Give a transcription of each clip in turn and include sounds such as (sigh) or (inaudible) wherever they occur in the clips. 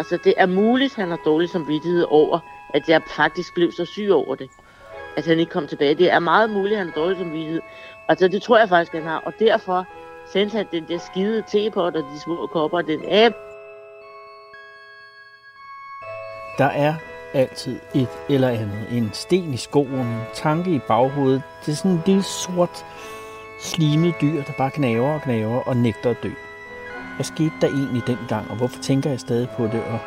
Altså, det er muligt, han har dårlig samvittighed over, at jeg faktisk blev så syg over det. At han ikke kom tilbage. Det er meget muligt, at han har dårlig samvittighed. Altså, det tror jeg faktisk, han har. Og derfor sendte han den der skide tepot og de små kopper og den app. Der er altid et eller andet. En sten i skoen, en tanke i baghovedet. Det er sådan en lille sort, slimet dyr, der bare knaver og knaver og nægter at dø. Hvad skete der egentlig dengang, og hvorfor tænker jeg stadig på det, og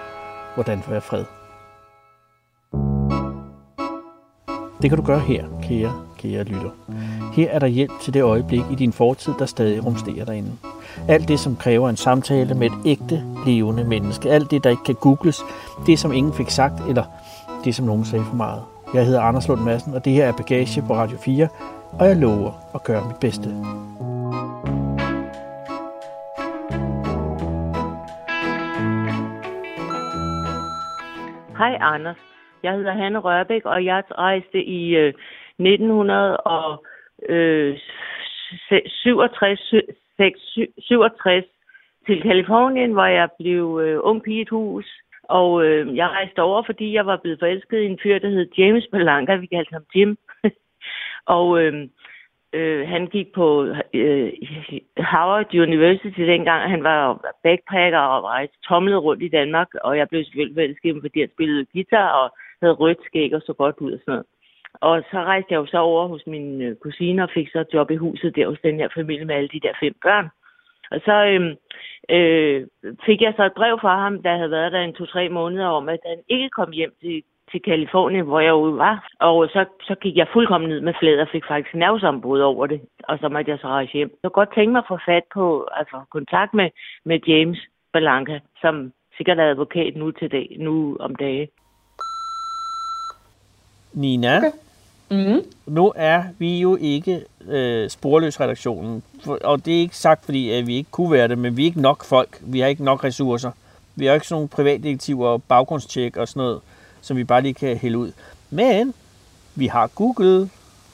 hvordan får jeg fred? Det kan du gøre her, kære, kære lytter. Her er der hjælp til det øjeblik i din fortid, der stadig rumsterer derinde. Alt det, som kræver en samtale med et ægte, levende menneske. Alt det, der ikke kan googles. Det, som ingen fik sagt, eller det, som nogen sagde for meget. Jeg hedder Anders Lund Madsen, og det her er Bagage på Radio 4, og jeg lover at gøre mit bedste. Hej Anders, jeg hedder Hanne Rørbæk, og jeg rejste i øh, 1967 67 øh, til Kalifornien, hvor jeg blev øh, ung pige i et hus. Og øh, jeg rejste over, fordi jeg var blevet forelsket i en fyr, der hed James Palanca. Vi kaldte ham Jim. (laughs) og øh, øh, han gik på øh, Harvard University dengang. Han var backpacker og rejste tomlet rundt i Danmark. Og jeg blev selvfølgelig forelsket fordi han spillede guitar og havde rødt skæg og så godt ud og sådan noget. Og så rejste jeg jo så over hos min øh, kusine og fik så et job i huset der hos den her familie med alle de der fem børn. Og så øh, øh, fik jeg så et brev fra ham, der havde været der en to-tre måneder om, at han ikke kom hjem til, til Kalifornien, hvor jeg jo var. Og så, så gik jeg fuldkommen ned med flæder og fik faktisk nervesombrud over det. Og så måtte jeg så rejse hjem. Så godt tænke mig at få fat på, altså kontakt med, med James Balanca, som sikkert er advokat nu til dag, nu om dage. Nina, okay. mm-hmm. nu er vi jo ikke øh, sporløs-redaktionen, og det er ikke sagt, fordi at vi ikke kunne være det, men vi er ikke nok folk, vi har ikke nok ressourcer. Vi har ikke sådan nogle privatdetektiver og baggrundstjek og sådan noget, som vi bare lige kan hælde ud. Men vi har Google.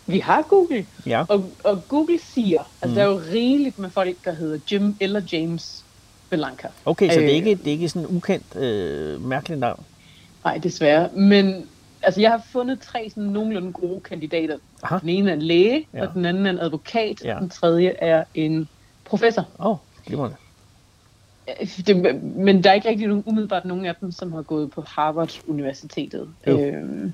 Vi har Google. Ja. Og, og Google siger, at mm. der er jo rigeligt med folk, der hedder Jim eller James Belanca. Okay, så øh, det, er ikke, det er ikke sådan ukendt, øh, mærkeligt navn? Nej, desværre. Men altså, jeg har fundet tre sådan nogenlunde gode kandidater. Aha. Den ene er en læge, ja. og den anden er en advokat, ja. og den tredje er en professor. Åh, oh, glimrende. Det, men der er ikke rigtig nogen, umiddelbart nogen af dem, som har gået på Harvard Universitetet. Øhm,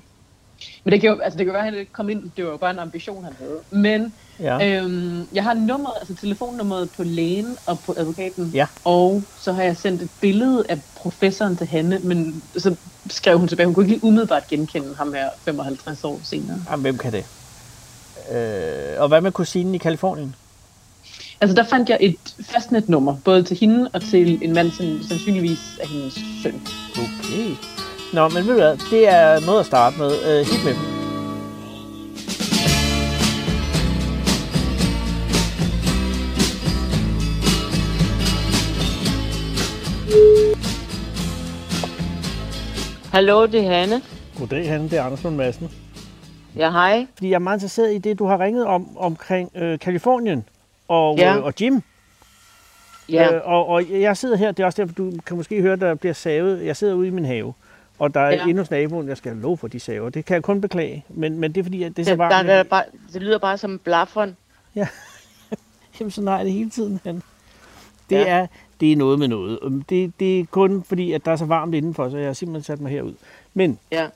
men det kan jo, altså det kan være, at han kom ind, det var jo bare en ambition, han havde. Men ja. øhm, jeg har nummeret, altså telefonnummeret på lægen og på advokaten, ja. og så har jeg sendt et billede af professoren til hende, men så skrev hun tilbage, hun kunne ikke lige umiddelbart genkende ham her 55 år senere. Jamen, hvem kan det? Øh, og hvad med kusinen i Kalifornien? Altså, der fandt jeg et fastnetnummer, både til hende og til en mand, som sandsynligvis er hendes søn. Okay. Nå, men ved du hvad, det er noget at starte med. Uh, hit med dem. Hallo, det er Hanne. Goddag, Hanne. Det er Anders Lund Madsen. Ja, hej. Fordi jeg er meget interesseret i det, du har ringet om omkring øh, Kalifornien og, ja. øh, og Jim. Ja. Øh, og, og jeg sidder her, det er også derfor, du kan måske høre, der bliver savet. Jeg sidder ude i min have, og der er ja. endnu hos naboen, jeg skal have lov for de saver. Det kan jeg kun beklage, men, men det er fordi, at det er så varmt. Der, der, bare, det lyder bare som blafferen. Ja, (laughs) Jamen, så nej, det hele tiden. Han. Det, ja. er, det er noget med noget. Det, det er kun fordi, at der er så varmt indenfor, så jeg har simpelthen sat mig herud. Men ja.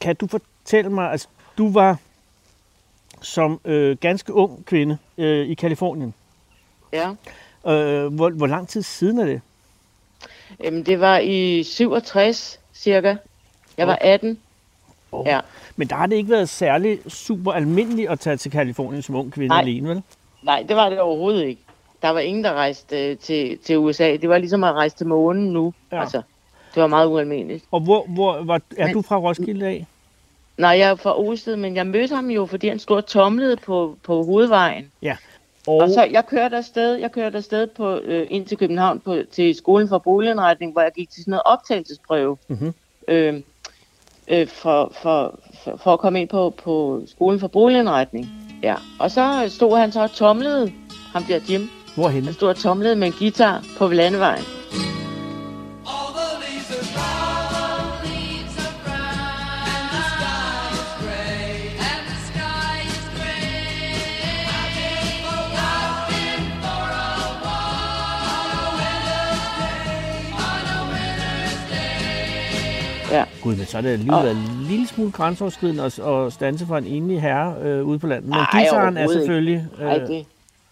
kan du fortælle mig, altså du var som øh, ganske ung kvinde øh, i Kalifornien. Ja. Øh, hvor, hvor lang tid siden er det? Jamen, det var i 67 cirka. Jeg var 18. Oh. Ja. Men der har det ikke været særlig super almindeligt at tage til Kalifornien som ung kvinde Nej. alene, vel? Nej, det var det overhovedet ikke. Der var ingen, der rejste øh, til, til USA. Det var ligesom at rejse til månen nu. Ja. Altså, det var meget ualmindeligt. Og hvor, hvor var, er men, du fra Roskilde af? Nej, jeg er fra Osted, men jeg mødte ham jo, fordi han stod og tomlede på, på hovedvejen. Ja. Og... og så jeg kørte afsted, jeg kørte afsted på, øh, ind til København på, til skolen for boligindretning, hvor jeg gik til sådan noget optagelsesprøve. Mm-hmm. Øh, øh, for, for, for, for at komme ind på, på skolen for boligindretning. Ja. Og så stod han så og tomlede, ham der Jim. Hvorhenne? Han stod og tomlede med en guitar på landevejen. Ja. Gud, men så er det alligevel Og- en lille smule grænseoverskridende at, at stanse for en enlig herre øh, ude på landet. Men Ej, gitaren er selvfølgelig... Ej, Øh, det,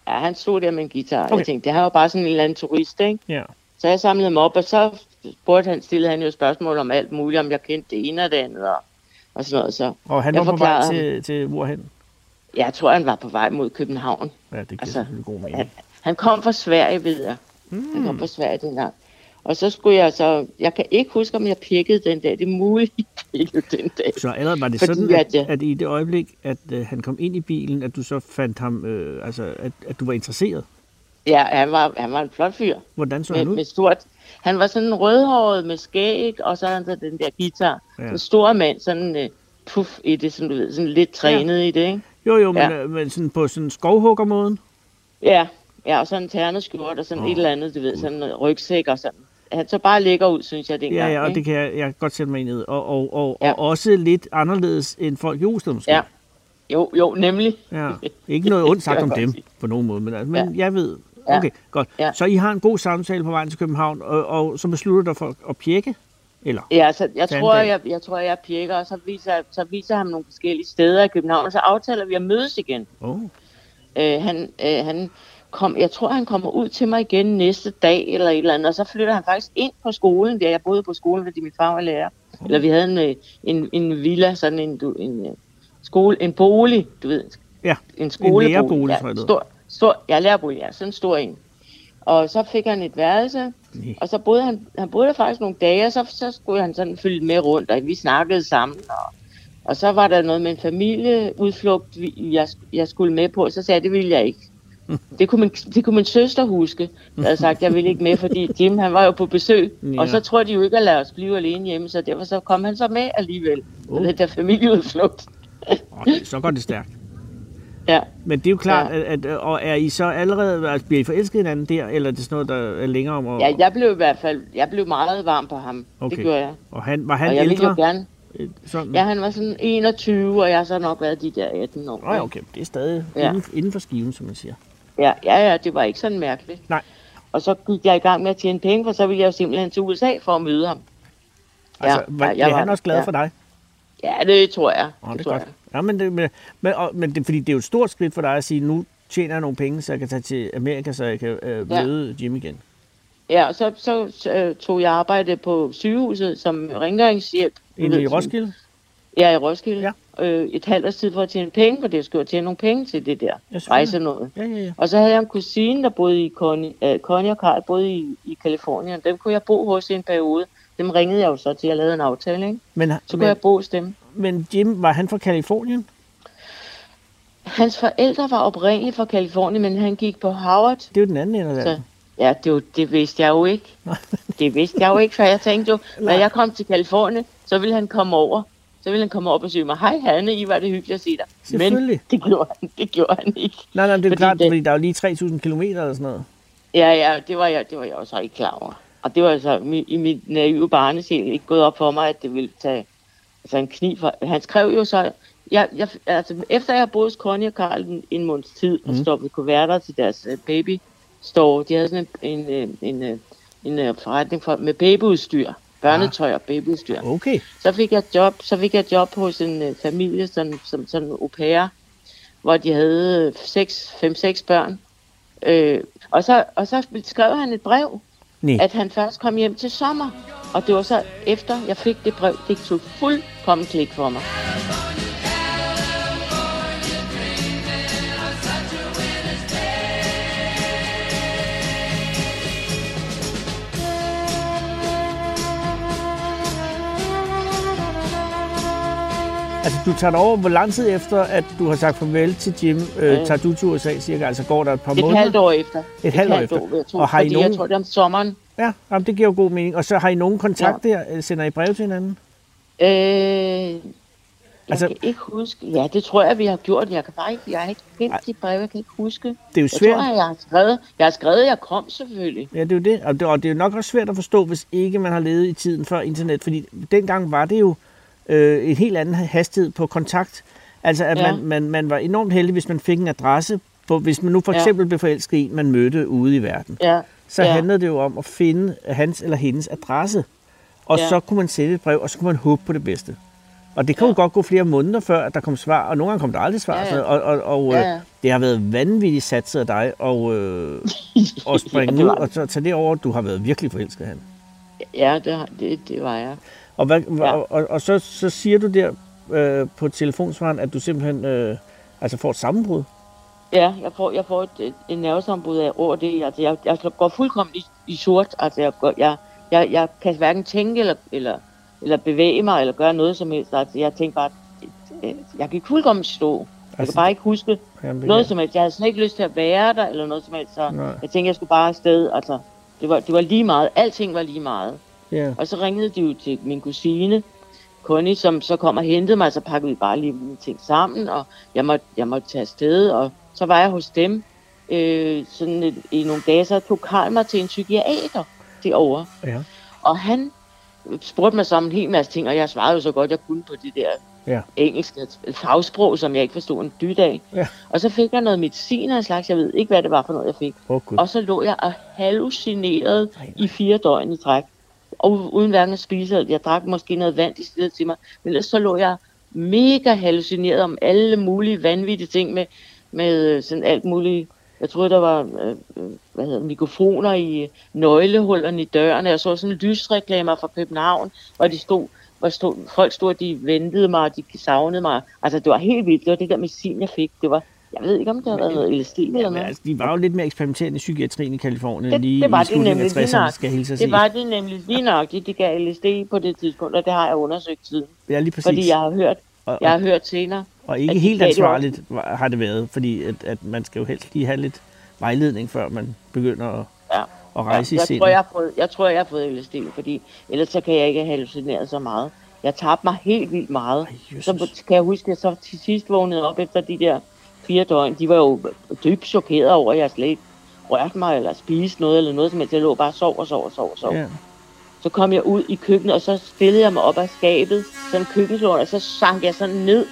ja, han stod der med en guitar. Okay. Jeg tænkte, det her var bare sådan en eller anden turist, ikke? ja. Så jeg samlede ham op, og så spurgte han, stillede han jo spørgsmål om alt muligt, om jeg kendte det ene og det andet, og, og sådan noget. Så Og han var på vej til, til hvorhen? jeg tror, han var på vej mod København. Ja, det giver Altså, god mening. Han, han kom fra Sverige, ved jeg. Hmm. Han kom fra Sverige dengang. Og så skulle jeg så... Jeg kan ikke huske, om jeg pikkede den dag. Det er muligt, jeg pikkede den dag. Så allerede var det Fordi sådan, at, at, øh, at i det øjeblik, at øh, han kom ind i bilen, at du så fandt ham, øh, altså at, at du var interesseret. Ja, han var, han var en flot fyr. Hvordan så Med, han ud? med stort... Han var sådan rødhåret med skæg, og så havde han så den der guitar. Ja. En stor mand, sådan uh, puff i det, som du ved, sådan lidt trænet ja. i det, ikke? Jo, jo, men, Ja. øh, men sådan på sådan skovhuggermåden. Ja, ja, og sådan en ternet skjort og sådan oh. et eller andet, du ved, sådan en rygsæk og sådan. Han så bare lækker ud, synes jeg, dengang. Ja, ja, og ikke? det kan jeg, jeg kan godt sætte mig ind i. Og, og, og, Ja. og også lidt anderledes end folk i Osted måske. Ja. Jo, jo, nemlig. ja. Ikke noget ondt (laughs) sagt om dem sige. på nogen måde, men, altså, men jeg ved. Ja. Okay, godt. Ja. Så I har en god samtale på vejen til København, og, og så beslutter dig for at pjekke? Eller? Ja, så jeg tror, jeg, jeg tror, jeg pirker, og så viser, så viser han nogle forskellige steder i København, og så aftaler vi at mødes igen. Oh. Øh, han, øh, han kom, jeg tror, han kommer ud til mig igen næste dag, eller et eller andet, og så flytter han faktisk ind på skolen, der jeg boede på skolen, fordi min far var lærer. Eller vi havde en, øh, en, en villa, sådan en, du- en, øh, skole, en bolig, du ved, Ja, en skolebolig. lærerbolig, jeg, det ja, stor, stor, ja, lærerbolig, ja, sådan en stor en. Og så fik han et værelse, Nej. og så boede han, han boede der faktisk nogle dage, og så, så skulle han sådan følge med rundt, og vi snakkede sammen, og, og så var der noget med en familieudflugt, jeg, jeg skulle med på, og så sagde jeg, det ville jeg ikke. (laughs) Det kunne, min, det kunne min søster huske. Jeg havde sagt, jeg ville ikke med, fordi Jim han var jo på besøg. Ja. Og så tror de jo ikke at lade os blive alene hjemme, så derfor så kom han så med alligevel. Oh. Oh. Den der familieudflugt. Okay, så går det stærkt. (laughs) Ja. Men det er jo klart, Ja. at, at, og er I så allerede, altså, bliver I forelsket hinanden der, eller er det sådan noget, der er længere om? At, ja, jeg blev i hvert fald jeg blev meget varm på ham. Okay. Det gjorde jeg. Og han, var han og jeg ville ældre? jo gerne. Øh, Sådan? Ja, han var sådan 21, og jeg har så nok været de der 18 år. Nå, ja, okay, det er stadig. Ja. inden, inden for skiven, som man siger. Ja, ja, ja, det var ikke sådan mærkeligt. Nej. Og så gik jeg i gang med at tjene penge, for så ville jeg jo simpelthen til USA for at møde ham. Altså, Ja, var, ja, jeg blev han også glad Ja. for dig? Ja, det tror jeg. Åh, det er tror godt. Ja, men det, men, men, og, men det, fordi det er jo et stort skridt for dig at sige, nu tjener jeg nogle penge, så jeg kan tage til Amerika, så jeg kan øh, Ja. møde Jim igen. Jeg. Ja, og så, så, øh, tog jeg arbejde på sygehuset som rengøringshjælp. I som- Roskilde? Ja, i Roskilde. Ja. Øh, et halvt års tid for at tjene penge, for det jeg skulle jeg tjene nogle penge til det der rejse noget. Ja, ja, ja. Og så havde jeg en kusine, der boede i Connie, øh, Connie og Carl boede i, i Kalifornien. Dem kunne jeg bo hos i en periode. Dem ringede jeg jo så til, jeg lavede en aftale, ikke? Men, Så kunne men, jeg bo hos dem. men Jim, var han fra Kalifornien? Hans forældre var oprindeligt fra Kalifornien, men han gik på Howard. Det er jo den anden ende af Så, landet. ja, det, var- det vidste jeg jo ikke. Det vidste jeg jo ikke, for jeg tænkte jo, når jeg kom til Kalifornien, så ville han komme over. Så ville han komme op og sige mig, hej Hanne, I var det hyggeligt at se dig. Selvfølgelig. Men det gjorde han, det gjorde han ikke. Nej, nej, det er Fordi klart, det- fordi der er jo lige 3.000 kilometer eller sådan noget. Ja, ja, det var jeg, det var jeg også ikke klar over. Og det var altså i mit naive barnesjæl ikke gået op for mig, at det ville tage altså en kniv for... Han skrev jo så... Jeg, jeg, altså, efter jeg boede hos Connie og Carl en, en måneds tid og Mhm. stoppede kuverter til deres uh, baby store, de havde sådan en, en, øh, en, en, en, en forretning for, med babyudstyr, børnetøj og babyudstyr. Okay. Så fik jeg job, så fik jeg job hos en uh, familie, sådan, som sådan au pair, hvor de havde 5-6 børn. Øh, og, så, og så skrev han et brev, Nej. at han først kom hjem til sommer. Og det var så efter jeg fik det brev, det tog fuldkommen klik for mig. Altså, du tager over, hvor lang tid efter, at du har sagt farvel til Jim, øh, Øh. tager du til USA cirka? Altså, går der et par Et måneder? halvt år efter. Et halvt år efter. vil jeg tro, Og har I nogen- jeg tror, det er om sommeren. Ja, jamen, det giver jo god mening. Og så har I nogen kontakt der? Øh, Sender I brev til hinanden? Øh, jeg Altså- kan ikke huske. Ja, det tror jeg, vi har gjort. Jeg kan bare ikke, jeg har ikke gemt de breve, jeg kan ikke huske. Det er jo Jeg svært. tror, jeg har skrevet, jeg har skrevet, jeg kom selvfølgelig. Ja, det er jo det. Og, det. og det er jo nok også svært at forstå, hvis ikke man har levet i tiden før internet. Fordi dengang var det jo øh, en helt anden hastighed på kontakt. Altså, at Ja. man, man, man var enormt heldig, hvis man fik en adresse. På, hvis man nu for Ja. eksempel blev forelsket i en, man mødte ude i verden. Ja, Så ja. handlede det jo om at finde hans eller hendes adresse. og Ja. så kunne man sætte et brev, og så kunne man håbe på det bedste. Og det kan ja. jo godt gå flere måneder før, at der kom svar, og nogle gange kom der aldrig svar. Ja, ja. Og, og, og Ja, øh, ja. det har været vanvittigt satset af dig, og, øh, (laughs) og springe Ja, det ud, var og så tage det over, du har været virkelig forelsket han. Ja, det, det, det var jeg. Og, hvad, Ja. og, og, og så, så siger du der øh, på telefonsvaren, at du simpelthen øh, altså får et sammenbrud. Ja, jeg får, jeg får et, et, nervesambrud af over det. Altså, jeg, jeg går fuldkommen i, i sort. Altså, jeg, går, jeg, jeg, jeg kan hverken tænke eller, eller, eller bevæge mig eller gøre noget som helst. Altså, jeg tænkte bare, øh, jeg gik fuldkommen stå. Jeg Altså, kan bare ikke huske Jamen, noget kan- som helst. Jeg havde slet ikke lyst til at være der eller noget som helst. Så Nej. jeg tænkte, jeg skulle bare afsted. Altså, det var, det var lige meget. Alting var lige meget. Ja. Og så ringede de jo til min kusine, Connie, som så kom og hentede mig, så pakkede vi bare lige mine ting sammen, og jeg måtte, jeg måtte tage afsted, og så var jeg hos dem øh, sådan et, i nogle dage, så tog Karl mig til en psykiater derovre, ja. og han spurgte mig så om en hel masse ting, og jeg svarede jo så godt, jeg kunne på det der Ja. engelske fagsprog, som jeg ikke forstod en dyt af. Ja. Og så fik jeg noget medicin af en slags, jeg ved ikke, hvad det var for noget, jeg fik. Gud. Og så lå jeg og hallucinerede Ej, i fire døgn i træk. Og uden hverken at spise, jeg drak måske noget vand i stedet til mig. Men ellers så lå jeg mega hallucineret om alle mulige vanvittige ting med, med øh, sådan alt muligt. Jeg troede, der var øh, øh hvad hedder, mikrofoner i øh, nøglehullerne i dørene. Jeg så sådan lysreklamer fra København, hvor de stod, hvor stod, folk stod, og de ventede mig, og de savnede mig. Altså, det var helt vildt. Det var det der medicin, jeg fik. Det var, jeg ved ikke, om det har været noget LSD eller noget. altså, de var jo lidt mere eksperimenterende i psykiatrien i Kalifornien Det- lige det var i det slutningen af nemlig, lige 60'erne, nok. skal jeg hilse at Det var det nemlig lige nøjagtigt. Det gav LSD på det tidspunkt, og det har jeg undersøgt siden. Ja, lige præcis. Fordi jeg har hørt, og, jeg har og, hørt senere. og ikke de helt det ansvarligt var- har det været, fordi at, at man skal jo helst lige have lidt vejledning, før man begynder at, Ja. at rejse jeg, i sindet. tror, jeg, har fået, jeg tror, jeg har fået LSD, fordi ellers så kan jeg ikke have hallucineret så meget. Jeg tabte mig helt vildt meget. Ej, Jesus. Så kan jeg huske, at jeg så til sidst vågnede op efter de der fire døgn. De var jo dybt chokeret over, at jeg slet ikke rørte mig eller spiste noget eller noget som helst. Jeg lå bare og sov og sov og sov og sov. Ja. Så kom jeg ud i køkkenet, og så stillede jeg mig op af skabet, sådan køkkenslåen, og så sank jeg sådan ned.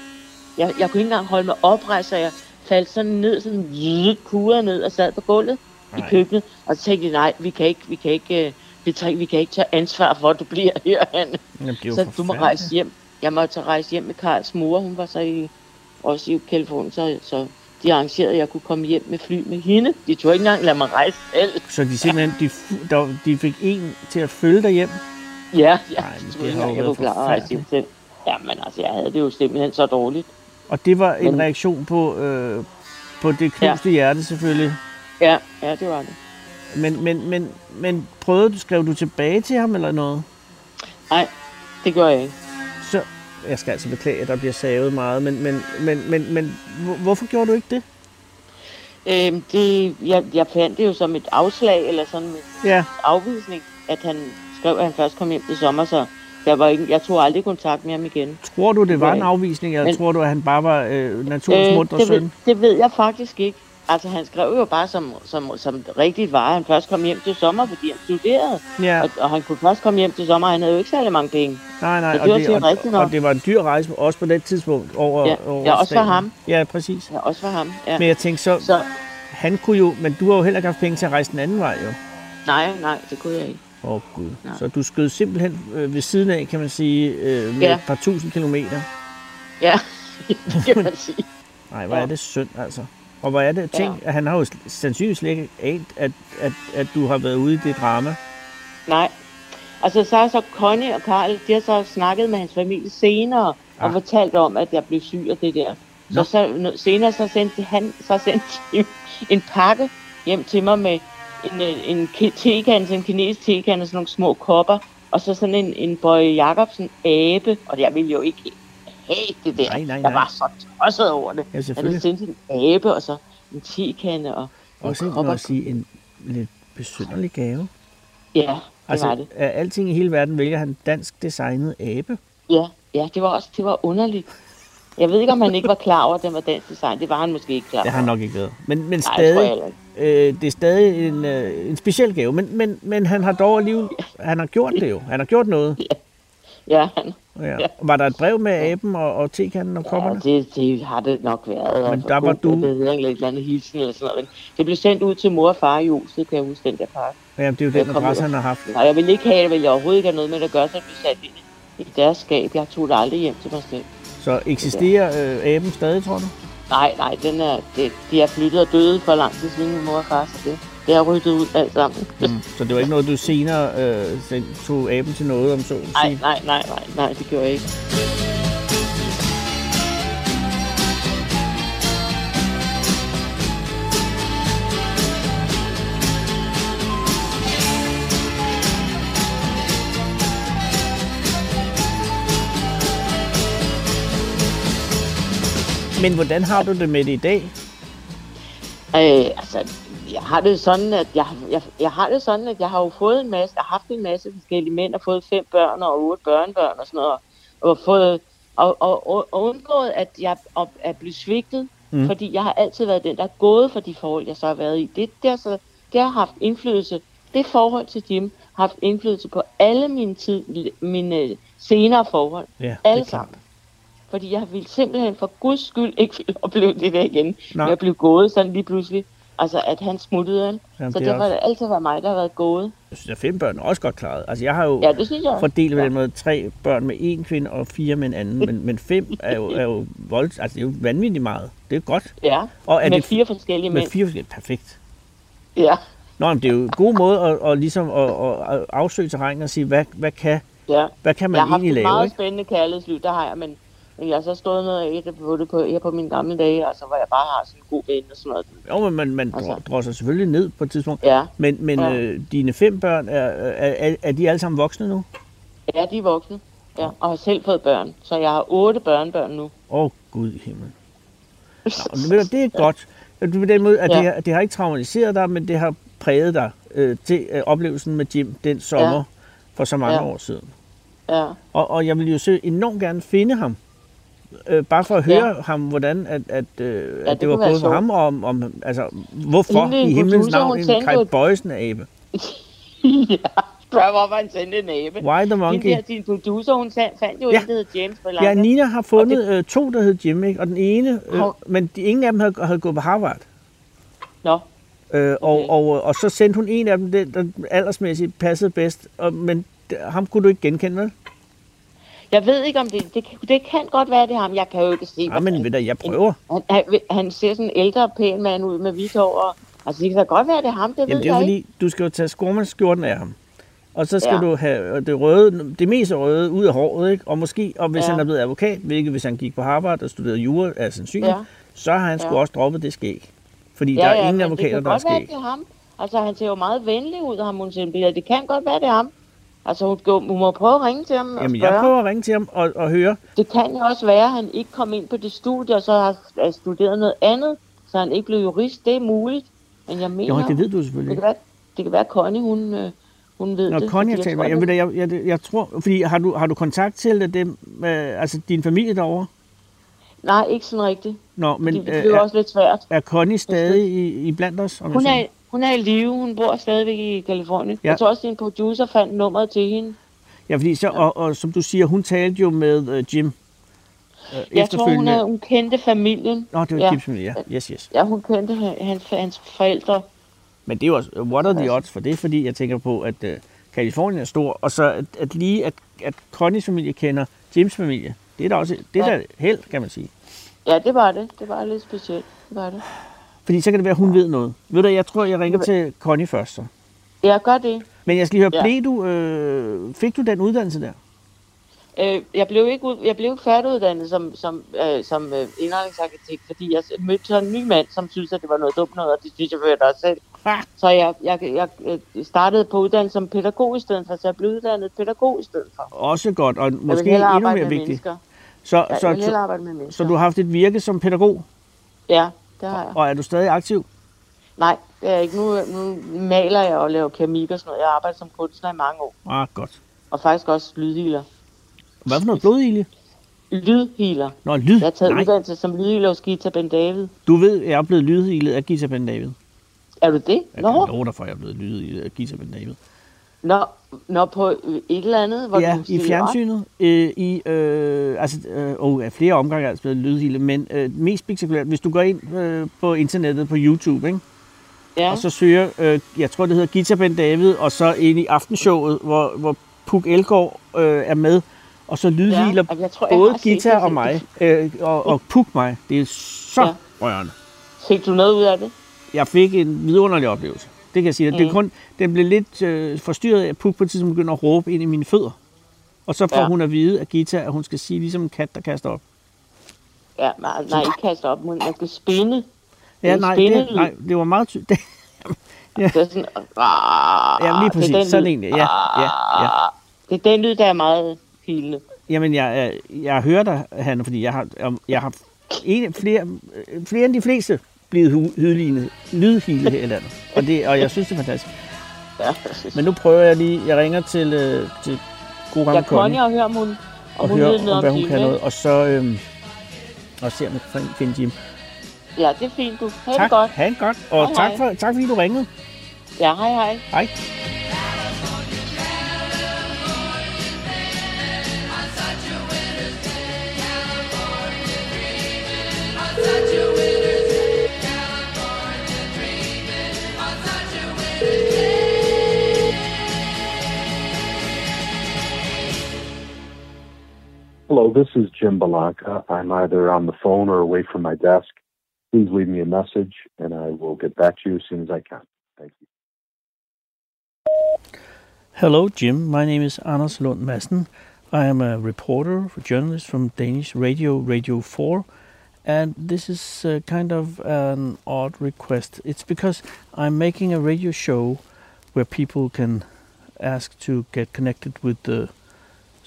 Jeg, jeg kunne ikke engang holde mig oprejst, så jeg faldt sådan ned, sådan zzzt, kurede ned og sad på gulvet i Nej. køkkenet. Og så tænkte jeg, nej, vi kan ikke, vi kan ikke, øh, vi, tager, vi kan ikke tage ansvar for, at du bliver. Jamen, er jo Så du må rejse hjem. Jeg måtte rejse hjem med Karls mor, hun var så i, også i Kalifornien, så, så de arrangerede, at jeg kunne komme hjem med fly med hende. De tog ikke engang lade mig rejse selv. Så de simpelthen, de, der, de fik en til at følge dig hjem. Ja, ja. Ej, det ikke har jo jeg kunne klare at rejse hjem selv. Jamen altså, jeg havde det jo simpelthen så dårligt. Og det var en Men- reaktion på, øh, på det knuste ja. hjerte selvfølgelig. Ja, ja, det var det. Men, men, men, men prøvede du, skrev du tilbage til ham eller noget? Nej, det gør jeg ikke. Jeg skal altså beklage, at der bliver savet meget, men, men, men, men, men hvor- hvorfor gjorde du ikke det? Øhm, det, jeg, jeg fandt det jo som et afslag, eller sådan en Ja, afvisning, at han skrev, at han først kom hjem til sommer, så der var ikke, jeg tog aldrig kontakt med ham igen. tror du, det var en Nej. afvisning, eller Men- tror du, at han bare var øh, naturens øh, mundre det, ved, søn? det ved jeg faktisk ikke. Altså, han skrev jo bare, som, som, som rigtigt var, han først kom hjem til sommer, fordi han studerede. Ja, Og, og han kunne først komme hjem til sommer, og han havde jo ikke særlig mange penge. nej, nej. det og, var det, og, nok. og det var en dyr rejse, også på det tidspunkt. Over, Ja, over ja, også for ham. Ja, præcis. Ja, også for ham. Ja. Men jeg tænkte så, Så han kunne jo, men du har jo heller ikke haft penge til at rejse den anden vej, jo. nej, nej, det kunne jeg ikke. Åh, oh, Gud. Nej. Så du skød simpelthen øh, ved siden af, kan man sige, øh, med Ja. et par tusind kilometer. Ja, (laughs) det kan man sige. Nej, hvor Ja. er det synd, altså. Og hvor er det, tænk, at han har jo sandsynligvis slet ikke ant, at, at, at du har været ude i det drama. Nej. Altså, så er så Connie og Karl, de har så snakket med hans familie senere, og Ah. fortalt om, at jeg blev syg af det der. Så, Nå. så senere så sendte han så sendte (laughs) en pakke hjem til mig med en, øh, en tekande, sådan en kinesisk tekande, sådan nogle små kopper, og så sådan en, en Bøje Jacobsen abe, og jeg ville jo ikke have det der. Nej, nej, Jeg nej. var så tosset over det. Ja, Han selvfølgelig. havde sendt en abe, og så en tekande, og Også kopper. jeg sige, en lidt besynderlig gave. Ja, det Altså, var det. af alting i hele verden vælger han dansk designet abe. Ja, ja, det var også det var underligt. Jeg ved ikke, om han ikke var klar over, at den var dansk design. Det var han måske ikke klar Det har han over. nok ikke været. Men, men Nej, stadig, jeg øh, det er stadig en, øh, en speciel gave. Men, men, men han har dog alligevel, han har gjort det jo. Han har gjort noget. Ja, han, Ja. Var der et brev med aben og, og tekanden og Ja, kopperne? det, det har det nok været. Men og der var du- Det hedder et eller andet hilsen eller sådan noget. Men det blev sendt ud til mor og far i huset, kan jeg huske den der pakke. Ja, det er jo den adresse, han har haft. Nej, jeg vil ikke have det, vil jeg overhovedet ikke have noget med det at gøre, så det blev sat ind i deres skab. Jeg tog det aldrig hjem til mig selv. Så eksisterer øh, aben stadig, tror du? Nej, nej, den er, det, de er flyttet og døde for lang tid siden, min mor og far, så det, det er ryddet ud alt sammen. Mm. Så det var ikke noget, du senere øh, tog aben til noget om så Nej, nej, nej, nej, nej, det gjorde jeg ikke. Men hvordan har du det med det i dag? Øh, altså, jeg har det sådan, at jeg, jeg, jeg har det sådan, at jeg har jo fået en masse, jeg har haft en masse forskellige mænd, og fået fem børn og otte børnebørn og sådan noget, og fået, og, og, og, og undgået, at jeg er, er blevet svigtet, Mm. fordi jeg har altid været den, der er gået for de forhold, jeg så har været i. Det, har, så, det har haft indflydelse, det forhold til Jim har haft indflydelse på alle mine, tid, mine senere forhold. Ja, Alle sammen. Fordi jeg ville simpelthen for guds skyld ikke (laughs) opleve det der igen. Nej. Jeg blev gået sådan lige pludselig. Altså, at han smuttede. Ikke? Jamen, så det har også- det altid været mig, der har været gået. Jeg synes, at fem børn er også godt klaret. Altså, jeg har jo Ja, det synes jeg. fordelt på den måde tre børn med en kvinde og fire med en anden, men, men fem er jo, er jo volds, altså det er jo vanvittigt meget. Det er godt. Ja, Og er med det fire forskellige med mænd. fire forskellige, perfekt. Ja, Nå, men det er jo en god måde at, at, ligesom at, at afsøge terræn og sige, hvad, hvad, kan, ja. hvad kan man Jeg har haft egentlig et lave, meget ikke? spændende kærlighedsliv, der har jeg, men, men jeg har så stået noget af det på det på, her på mine gamle dage, altså, hvor jeg bare har sådan en god ven og sådan noget. Jo, men man, man Altså. drosser selvfølgelig ned på et tidspunkt. Ja, Men, men Ja. øh, dine fem børn, er, er, er, er de alle sammen voksne nu? ja, de er voksne. Ja, og har selv fået børn. Så jeg har otte børnebørn nu. Åh, oh, Gud i himlen. Nå, det er (laughs) godt. Det På den måde, at Ja. det, har, det har ikke traumatiseret dig, men det har præget dig øh, til øh, oplevelsen med Jim den sommer Ja. for så mange Ja. år siden. Ja, Og, og jeg vil jo så enormt gerne finde ham. Øh, bare for at Ja. høre ham, hvordan at, at, øh, ja, at det, det var gået for ham, og om, om altså, hvorfor Hende, i himlens navn en Kai jo- Bøjsen abe. (laughs) ja. Spørg, hvorfor han sendte en abe. Why the monkey? der, din producer, hun fandt, jo Ja. en, der hed James Ja, Belanger. Nina har fundet øh, to, der hed Jim, ikke? og den ene, øh, men de, ingen af dem havde, havde gået på Harvard. Nå, Øh, og, Okay. og, og så sendte hun en af dem, den, der aldersmæssigt passede bedst, og, men ham kunne du ikke genkende, vel? Jeg ved ikke, om det, det, det kan godt være, det er ham. Jeg kan jo ikke se, Ja, men ved du, jeg prøver. han, han, han ser sådan en ældre, pæn mand ud med hvidt hår. Og, altså, det kan da godt være, det er ham, det Jamen ved det er jeg fordi, ikke. du skal jo tage skormandsskjorten af ham. Og så skal Ja. du have det røde, det meste røde ud af håret, ikke? Og måske, og hvis Ja. han er blevet advokat, hvilket hvis han gik på Harvard og studerede jura af sandsynligt, Ja. så har han sgu Ja. også droppet det skæg. Fordi der er ingen men advokater, det der er kan godt være, skæg. det er ham. Altså, han ser jo meget venlig ud, ham hun. Det kan godt være, det er ham. Altså, hun, skal, hun må prøve at ringe til ham og Jamen spørge. jeg prøver at ringe til ham og, og høre. Det kan jo også være, at han ikke kom ind på det studie, og så har har studeret noget andet, så han ikke blev jurist. Det er muligt. Men jeg mener, Jo, det ved du det selvfølgelig kan ikke. være, det kan være, Connie, hun, øh, hun ved Når det. Connie talt med, tror, jeg, det- jeg, jeg, jeg, jeg tror, fordi har du, har du kontakt til dem, øh, altså din familie derovre? Nej, ikke sådan rigtigt. Nå, Men, men det øh, er, også lidt svært. er Connie stadig i, i blandt os? Om jeg Hun så er? Hun er i live. Hun bor stadigvæk i Kalifornien. Ja. Jeg tror også, at en producer fandt nummeret til hende. Ja, fordi så, og, og som du siger, hun talte jo med øh, Jim øh, Jeg tror, hun, er, hun kendte familien. Nå, det var Ja. Jims familie, ja. Yes, yes. Ja, hun kendte ha- hans, hans forældre. Men det er jo også, what are the Altså. odds for det? Fordi jeg tænker på, at Kalifornien er stor, og så at, at lige, at, at Connies familie kender Jims familie, det er da også, det er Ja. da held, kan man sige. Ja, det var det. Det var lidt specielt. Det var det. Fordi så kan det være, at hun ved noget. Ved du, jeg tror, jeg ringer til Connie først så. Ja, gør det. Men jeg skal lige høre, Ja. blev du, øh, fik du den uddannelse der? Øh, jeg blev ikke jeg blev ikke færdiguddannet som, som, øh, som øh, indretningsarkitekt, fordi jeg mødte så en ny mand, som synes, at det var noget dumt noget, og det synes jeg for dig selv. Ah. Så jeg, jeg, jeg øh, startede på uddannelse som pædagog i stedet for, så jeg blev uddannet pædagog i stedet for. Også godt, og måske endnu mere vigtigt. mennesker. Så, Ja, så, så, så du har haft et virke som pædagog, Ja, det har jeg. og er du stadig aktiv? Nej, det er jeg ikke. Nu, nu maler jeg og laver keramik og sådan noget. Jeg har arbejdet som kunstner i mange år. Ah, godt. Og faktisk også lydhealer. Hvad for noget blodilje? Lydhealer. Nå, lyd. Jeg har taget Nej, uddannelse som lydhealer hos Gita Ben David. du ved, jeg er blevet lydhilet af Gita Ben David. Er du det? Jeg Nå, love dig for, at jeg er blevet lydet i Gita Ben David. Nå, nå på et eller andet, hvor ja, i op? fjernsynet. Øh, I, øh, altså, øh, ja, flere omgange er altså blevet lydhilde, men øh, mest spektakulært, hvis du går ind øh, på internettet på YouTube, ikke? Ja. og så søger, øh, jeg tror det hedder Gita Ben David, og så ind i aftenshowet, hvor, hvor Puk Elgård øh, er med, og så lydhiler Ja, jeg tror, jeg både Gita og mig, øh, og, og Puk mig. Det er så ja. rørende. Fik du noget ud af det? Jeg fik en vidunderlig oplevelse. Det kan jeg sige. Mm. Det er Mm. kun, den blev lidt øh, forstyrret af, Puk på et tidspunkt begynder at råbe ind i mine fødder. Og så får Ja. ja. hun at vide af Gita, at hun skal sige ligesom en kat, der kaster op. Ja, nej, nej ikke kaste op. Man man skal spinde. Ja, nej, det, spindelyd. nej, det var meget tydeligt. (laughs) Det er sådan... Ja, lige præcis. Det er Sådan en, ja, ja, ja. Det er den lyd, der er meget hilende. Jamen, jeg, jeg, jeg hører dig, Hanne, fordi jeg har, jeg har en, flere, flere end de fleste blevet lydlignet, lydhile her i landet. Og, det, og jeg synes, det er fantastisk. Ja, jeg synes. Men nu prøver jeg lige, jeg ringer til, øh, til god gamle Jeg Connie, Connie og hører, om hun, om og hun ved hører, noget om, hvad hun kan noget, og så øhm, og se, om jeg kan finde Jim. Ja, det er fint, du. Ha' det Tak, godt. ha' det godt, og Hej, tak, hej. for, tak fordi du ringede. Ja, hej hej. Hej. Hello, this is Jim Balanca. I'm either on the phone or away from my desk. Please leave me a message and I will get back to you as soon as I can. Thank you. Hello, Jim. My name is Anders Lund Madsen. I am a reporter, a journalist from Danish radio, Radio 4. And this is uh, kind of an odd request. It's because I'm making a radio show where people can ask to get connected with uh,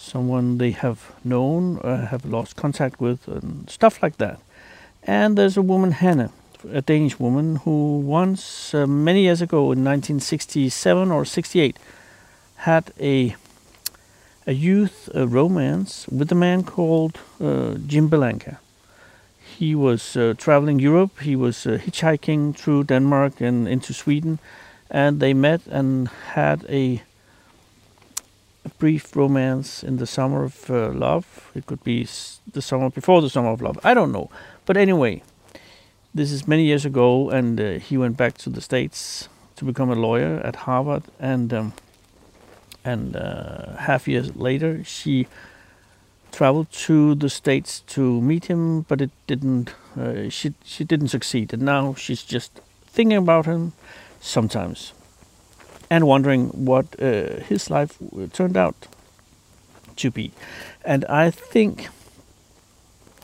someone they have known or have lost contact with and stuff like that. And there's a woman, Hannah, a Danish woman, who once, uh, many years ago in 1967 or 68, had a a youth romance with a man called uh, Jim Belanca. He was uh, traveling Europe. He was uh, hitchhiking through Denmark and into Sweden, and they met and had a, a brief romance in the summer of uh, love. It could be the summer before the summer of love. I don't know, but anyway, this is many years ago, and uh, he went back to the states to become a lawyer at Harvard, and. Um, and uh, half years later she traveled to the states to meet him but it didn't uh, she she didn't succeed and now she's just thinking about him sometimes and wondering what uh, his life turned out to be. And i think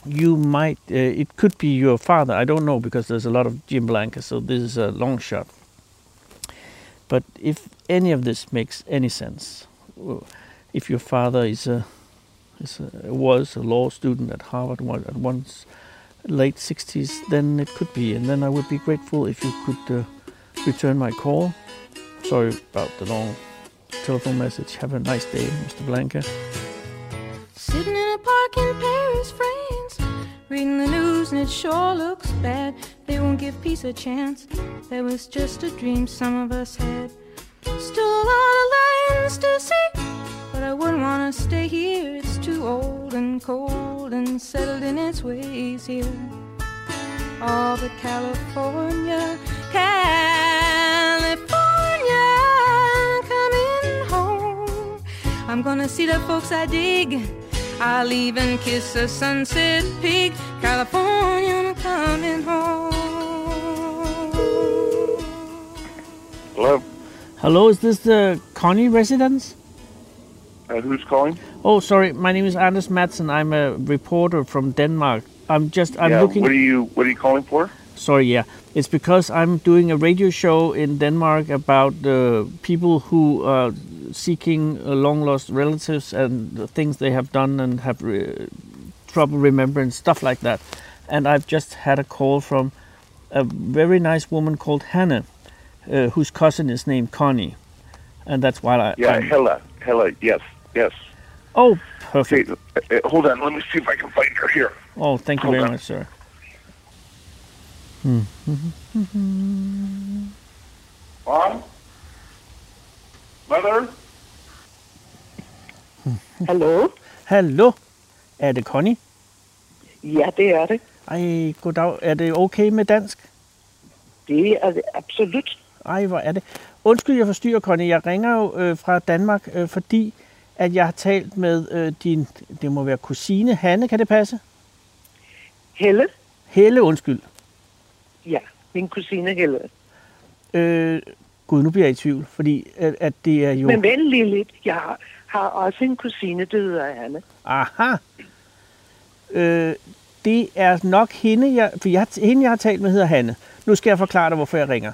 you might uh, it could be your father. I don't know because there's a lot of jim blanca so this is a long shot. But if any of this makes any sense, uh, if your father is a, is a was a law student at Harvard at once late 60s, then it could be, and then I would be grateful if you could uh, return my call. Sorry about the long telephone message. Have a nice day, Mr. Blanca. Sitting in a park in Paris, France, reading the news and it sure looks bad. They won't give peace a chance. That was just a dream some of us had. Still a lot of lands to see, but I wouldn't want to stay here. It's too old and cold and settled in its ways here. All but California, California, I'm gonna see the folks I dig. I'll even kiss a sunset pig. California, I'm coming home. Hello, Hello, is this the Connie residence? uh, who's calling? Oh, sorry, my name is Anders Madsen. I'm a reporter from Denmark. I'm just, I'm yeah, looking. what are you What are you calling for? Sorry, yeah. It's because I'm doing a radio show in Denmark about uh, people who are seeking uh, long lost relatives and the things they have done and have re- trouble remembering, stuff like that. And I've just had a call from a very nice woman called Hannah, uh, whose cousin is named Connie. And that's why I. Yeah, I'm- Hella, Hella. Yes, yes. oh, Okay, perfect. uh, uh, hold on. Let me see if I can find her here. Oh, thank you Hold very on. much, sir. Hmm. Mom, Mother? Hallo? Hallo? Er det Connie? Ja, det er det. Ej, goddag. Er det okay med dansk? Det er det absolut. Ej, hvor er det. Undskyld, jeg forstyrrer, Connie. Jeg ringer jo øh, fra Danmark, øh, fordi at jeg har talt med øh, din, det må være kusine, Hanne, kan det passe? Helle? Helle, undskyld. Ja, min kusine Helle. Øh, Gud, nu bliver jeg i tvivl, fordi at, at det er jo... Men vent lige lidt. Jeg har, har også en kusine, det hedder Hanne. Aha. Øh, det er nok hende, jeg, for jeg, hende, jeg har talt med, hedder Hanne. Nu skal jeg forklare dig, hvorfor jeg ringer.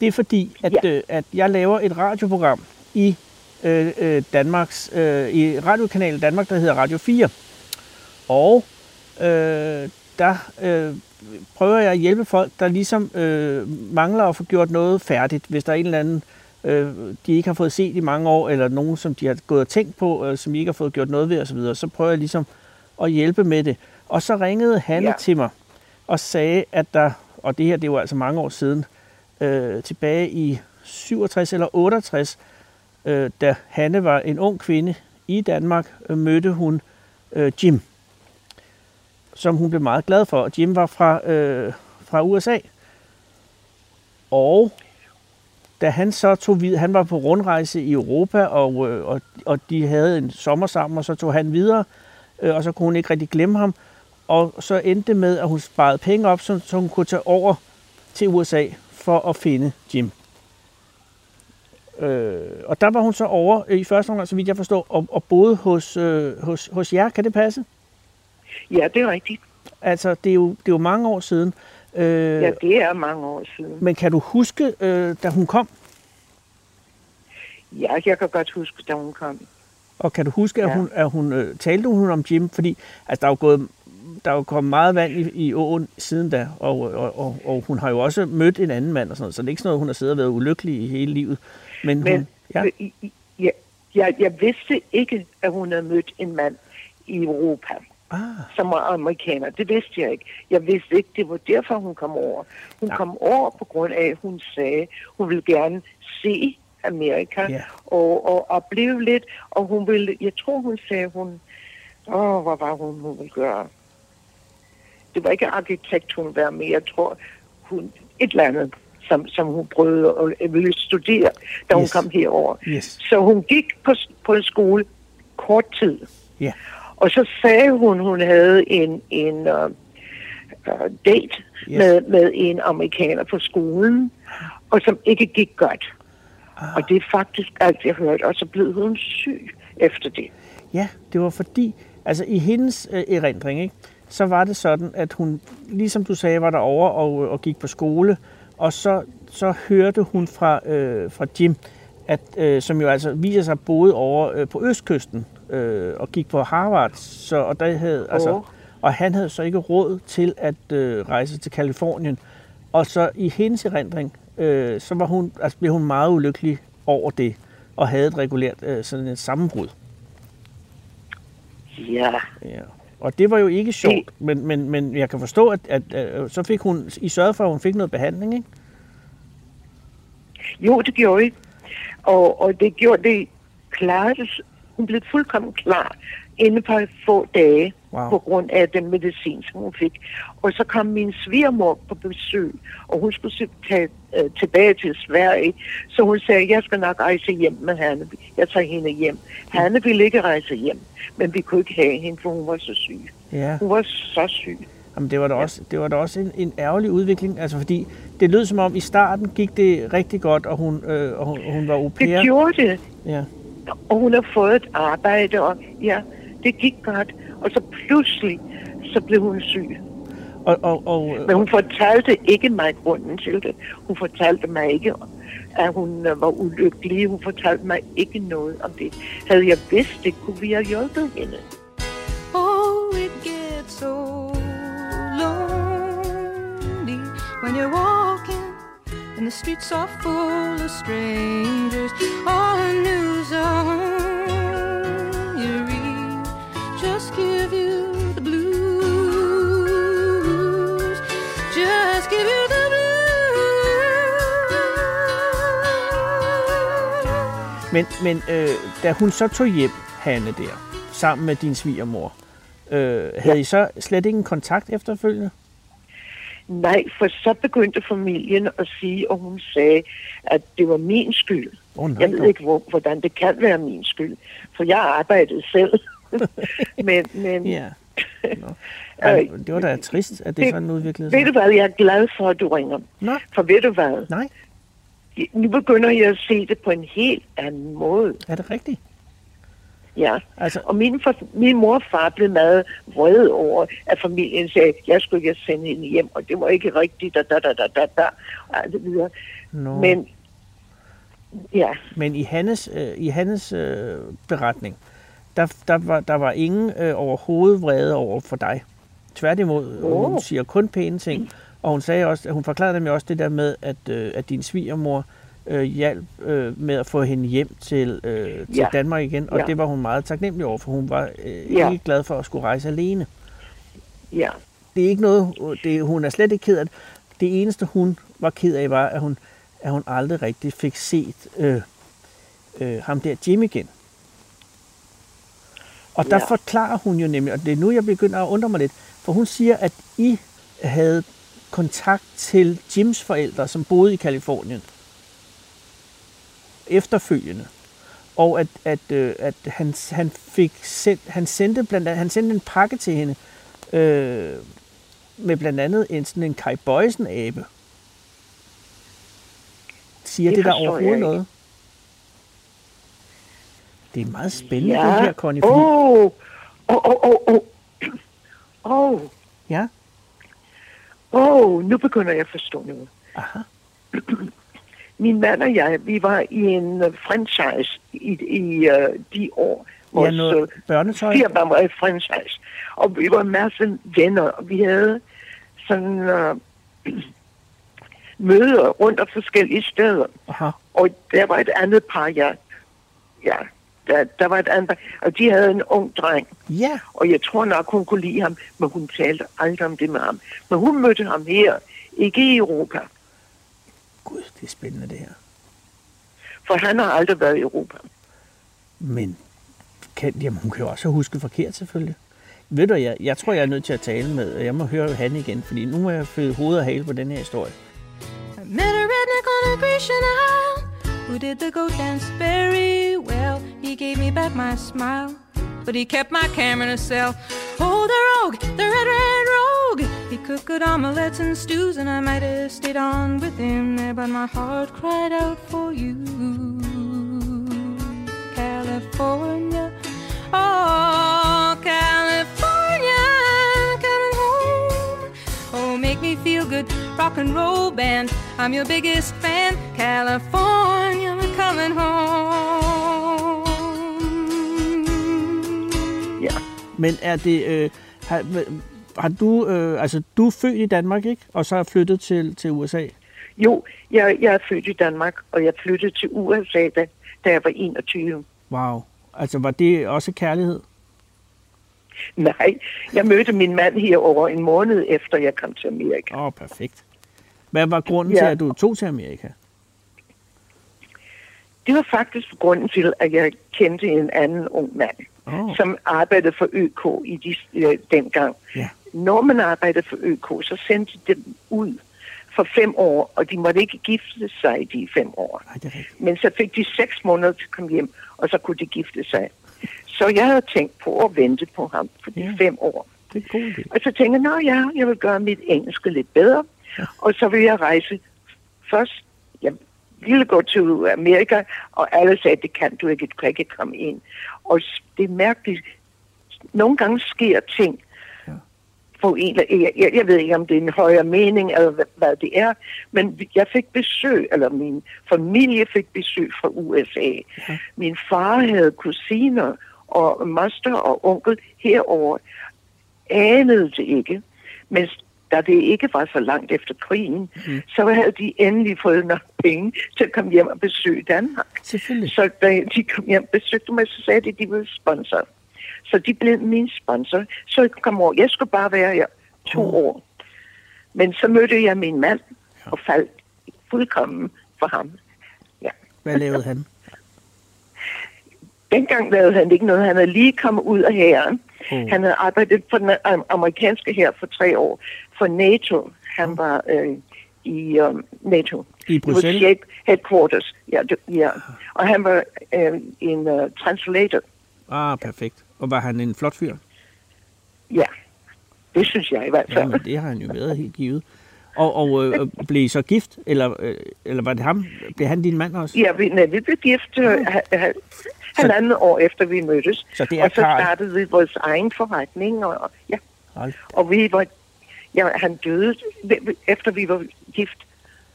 Det er fordi, at, Ja. øh, at jeg laver et radioprogram i øh, øh, Danmarks, øh, i radiokanalen Danmark, der hedder Radio 4. Og øh, der øh, prøver jeg at hjælpe folk, der ligesom øh, mangler at få gjort noget færdigt. Hvis der er en eller anden, øh, de ikke har fået set i mange år, eller nogen, som de har gået og tænkt på, øh, som de ikke har fået gjort noget ved osv., så, så prøver jeg ligesom at hjælpe med det. Og så ringede Hanne ja. Til mig og sagde, at der, og det her det var altså mange år siden, øh, tilbage i 67 eller 68, øh, da Hanne var en ung kvinde i Danmark, øh, mødte hun øh, Jim, som hun blev meget glad for. Og Jim var fra, øh, fra USA. Og da han så tog vid, han var på rundrejse i Europa, og, øh, og, og de havde en sommer sammen, og så tog han videre, øh, og så kunne hun ikke rigtig glemme ham. Og så endte med, at hun sparede penge op, så, så hun kunne tage over til USA for at finde Jim. Øh, og der var hun så over øh, i første omgang, så vidt jeg forstår, og, og boede hos, øh, hos, hos jer. Kan det passe? Ja, det er rigtigt. Altså, det er jo, det er jo mange år siden. Øh, Ja, det er mange år siden. Men kan du huske, øh, da hun kom? Ja, jeg kan godt huske, da hun kom. Og kan du huske, at Ja. hun, at hun øh, talte hun om Jim? Fordi altså, der er jo gået, der er jo kommet meget vand i, i åen siden da, og, og, og, og hun har jo også mødt en anden mand og sådan noget, så det er ikke sådan noget, hun har siddet og været ulykkelig i hele livet. Men, Men hun, ja, ja, jeg, jeg vidste ikke, at hun havde mødt en mand i Europa, ah, som var amerikaner. Det vidste jeg ikke. Jeg vidste ikke, det var derfor, hun kom over. Hun Ja. kom over på grund af, at hun sagde, hun ville gerne se Amerika Ja. og, og opleve lidt. Og hun ville, jeg tror, hun sagde, hun, åh, hvad var hun, hun ville gøre? Det var ikke arkitekt, hun ville være med. Jeg tror, hun, et eller andet, som, som hun prøvede at ville studere, da hun Yes. kom herover. yes, Så hun gik på, på en skole kort tid. ja, Og så sagde hun, hun havde en, en uh, uh, date Yes. med, med en amerikaner på skolen, og som ikke gik godt. Ah. Og det er faktisk alt, jeg hørte. Og så blev hun syg efter det. ja, det var fordi, altså i hendes øh, erindring, ikke, så var det sådan, at hun, ligesom du sagde, var derovre og, og gik på skole, og så, så hørte hun fra, øh, fra Jim, at, øh, som jo altså viser sig boede over øh, på østkysten øh, og gik på Harvard, så, og, der havde, altså, Åh. og han havde så ikke råd til at øh, rejse til Kalifornien. Og så i hendes erindring, øh, så var hun, altså, blev hun meget ulykkelig over det, og havde et regulært øh, sådan et sammenbrud. Ja, Ja. Og det var jo ikke sjovt, men, men, men jeg kan forstå, at, at, at så fik hun, I sørgede for, at hun fik noget behandling, ikke? jo, det gjorde jeg. Og, og det gjorde det klart. Hun blev fuldkommen klar inden for få dage Wow. på grund af den medicin, som hun fik. Og så kom min svigermor på besøg, og hun skulle tage øh, tilbage til Sverige. Så hun sagde, jeg skal nok rejse hjem med Hanne. Jeg tager hende hjem. Hanne ville ikke rejse hjem, men vi kunne ikke have hende, for hun var så syg. Ja. Hun var så syg. Jamen, det var da også, det var da også en, en ærgerlig udvikling, altså fordi det lød som om i starten gik det rigtig godt, og hun, øh, og hun, hun var au Det pair. gjorde det. Ja. Og hun har fået et arbejde, og ja, det gik godt. Og så pludselig, så blev hun syg. Og, og, og, Men hun fortalte ikke mig grunden til det. Hun fortalte mig ikke, at hun øh, var ulykkelig. Hun fortalte mig ikke noget om det. Havde jeg vidst det, kunne vi have hjulpet hende. Oh, it gets so lonely when you're walking and the streets are full of strangers. All the news on you read just give you the blues. Just give you the blues. Men, men øh, da hun så tog hjem, Hanne der, sammen med din svigermor, øh, havde Ja. I så slet ikke en kontakt efterfølgende? Nej, for så begyndte familien at sige, og hun sagde, at det var min skyld. Åh, nej, Jeg ved ikke, hvor, hvordan det kan være min skyld, for jeg arbejdede selv. (laughs) men men Ja. Nå. (laughs) Ej, det var da trist, at det, det- sådan udviklede ved sig. du hvad, jeg er glad for, at du ringer. Nå, For ved du hvad, nej, nu begynder jeg at se det på en helt anden måde. er det rigtigt? Ja. Altså, Og min, for, min mor og far blev meget vrede over, at familien sagde, at jeg skulle ikke sende hende hjem, og det var ikke rigtigt, da, da, da, da, da, da, og alt det videre. nå. Men, ja, Men i Hannes, øh, i Hannes øh, beretning, der, der, var, der var ingen øh, overhovedet vrede over for dig. Tværtimod, oh. hun siger kun pæne ting. Og hun sagde også, hun forklarede nemlig også det der med, at, øh, at din svigermor øh, hjalp øh, med at få hende hjem til, øh, til Ja. Danmark igen. Og Ja. det var hun meget taknemmelig over, for hun var øh, Ja. ikke glad for at skulle rejse alene. ja, Det er ikke noget, det, hun er slet ikke ked af det. Det eneste, hun var ked af, var, at hun, at hun aldrig rigtig fik set øh, øh, ham der Jim igen. Og der Ja. forklarer hun jo nemlig, og det er nu, jeg begynder at undre mig lidt, for hun siger, at I havde kontakt til Jims forældre, som boede i Kalifornien, efterfølgende. Og at, at, øh, at han, han, fik sendt, han, sendte blandt andet, han sendte en pakke til hende, øh, med blandt andet en, sådan en Kai Bøjsen-abe. Siger det, Det der overhovedet noget? Det er meget spændende, ja. det her, Connie. Åh, åh, åh, åh, åh. Åh, Ja, åh, nu begynder jeg at forstå noget. aha. (clears throat) Min mand og jeg, vi var i en uh, franchise i, i uh, de år. Ja, Vores, noget øh, børnetøj. firma var i franchise. Og vi var en masse venner, og vi havde sådan uh, (clears throat) møder rundt af forskellige steder. Aha. Og der var et andet par, ja. Ja, der, der var et andet par, og de havde en ung dreng. Ja, Og jeg tror nok, hun kunne lide ham, men hun talte aldrig om det med ham. Men hun mødte ham her, ikke i Europa, gud, det er spændende det her. for han har aldrig været i Europa. Men kan, jamen, hun kan jo også have husket forkert, selvfølgelig. Ved du, jeg, jeg tror, jeg er nødt til at tale med, jeg må høre han igen, fordi nu må jeg føde hoved og hale på den her historie. I met a redneck on a Grecian isle who did the goat dance very well. He gave me back my smile, but he kept my camera in a cell. Oh, the rogue, the red, red rogue. He cooked good omelets and stews, and I might have stayed on with him there, but my heart cried out for you. California, oh, California, coming home. Oh, make me feel good, rock and roll band. I'm your biggest fan, California, coming home. Ja. Men er det, øh, har, har du, øh, altså du er født i Danmark, ikke? Og så er flyttet til, til USA? Jo, jeg, jeg er født i Danmark, og jeg flyttede til USA, da, da jeg var 21. Wow. Altså var det også kærlighed? Nej, jeg mødte min mand her over en måned efter, jeg kom til Amerika. Åh, oh, perfekt. Hvad var grunden Ja. til, at du tog til Amerika? Det var faktisk grunden til, at jeg kendte en anden ung mand, Oh. som arbejdede for ØK i de, øh, dengang. Ja. Når man arbejdede for ØK, så sendte de dem ud for fem år, og de måtte ikke gifte sig i de fem år. Men så fik de seks måneder til at komme hjem, og så kunne de gifte sig. Så jeg havde tænkt på at vente på ham for de Ja. fem år. Det er god. Og så tænkte jeg, at ja, jeg vil gøre mit engelske lidt bedre. Ja. Og så vil jeg rejse først. Jeg ville gå til Amerika, og alle sagde, det kan du ikke, du kan ikke komme ind. Og det er mærkeligt. Nogle gange sker ting, For en, jeg, jeg, ved ikke, om det er en højere mening, eller hvad, hvad det er, men jeg fik besøg, eller min familie fik besøg fra USA. Ja. Min far havde kusiner, og moster og onkel herover anede det ikke. Men da det ikke var så langt efter krigen, mm. så havde de endelig fået nok penge til at komme hjem og besøge Danmark. Selvfølgelig. Så da de kom hjem og besøgte mig, så sagde de, at de ville sponsor. Så de blev min sponsor. Så jeg kom over. Jeg skulle bare være her to Oh. år. Men så mødte jeg min mand og faldt fuldkommen for ham. Hvad lavede han? dengang lavede han ikke noget. Han havde lige kommet ud af hæren. Oh. Han havde arbejdet for den am- amerikanske her for tre år. For NATO. Han var øh, i um, NATO. I Bruxelles? shape headquarters. Ja, det, ja. Og han var øh, en uh, translator. Ah, perfekt. Og var han en flot fyr? Ja, det synes jeg i hvert fald. Jamen, det har han jo været helt givet. Og, og øh, blev I så gift? Eller, øh, eller var det ham? Blev han din mand også? Ja, vi, nej, vi blev gift øh, ha- ha- halvandet år efter vi mødtes. Så det er og så Karl. startede vi vores egen forretning. Og, og, ja, Hold. og vi var, ja, han døde efter vi var gift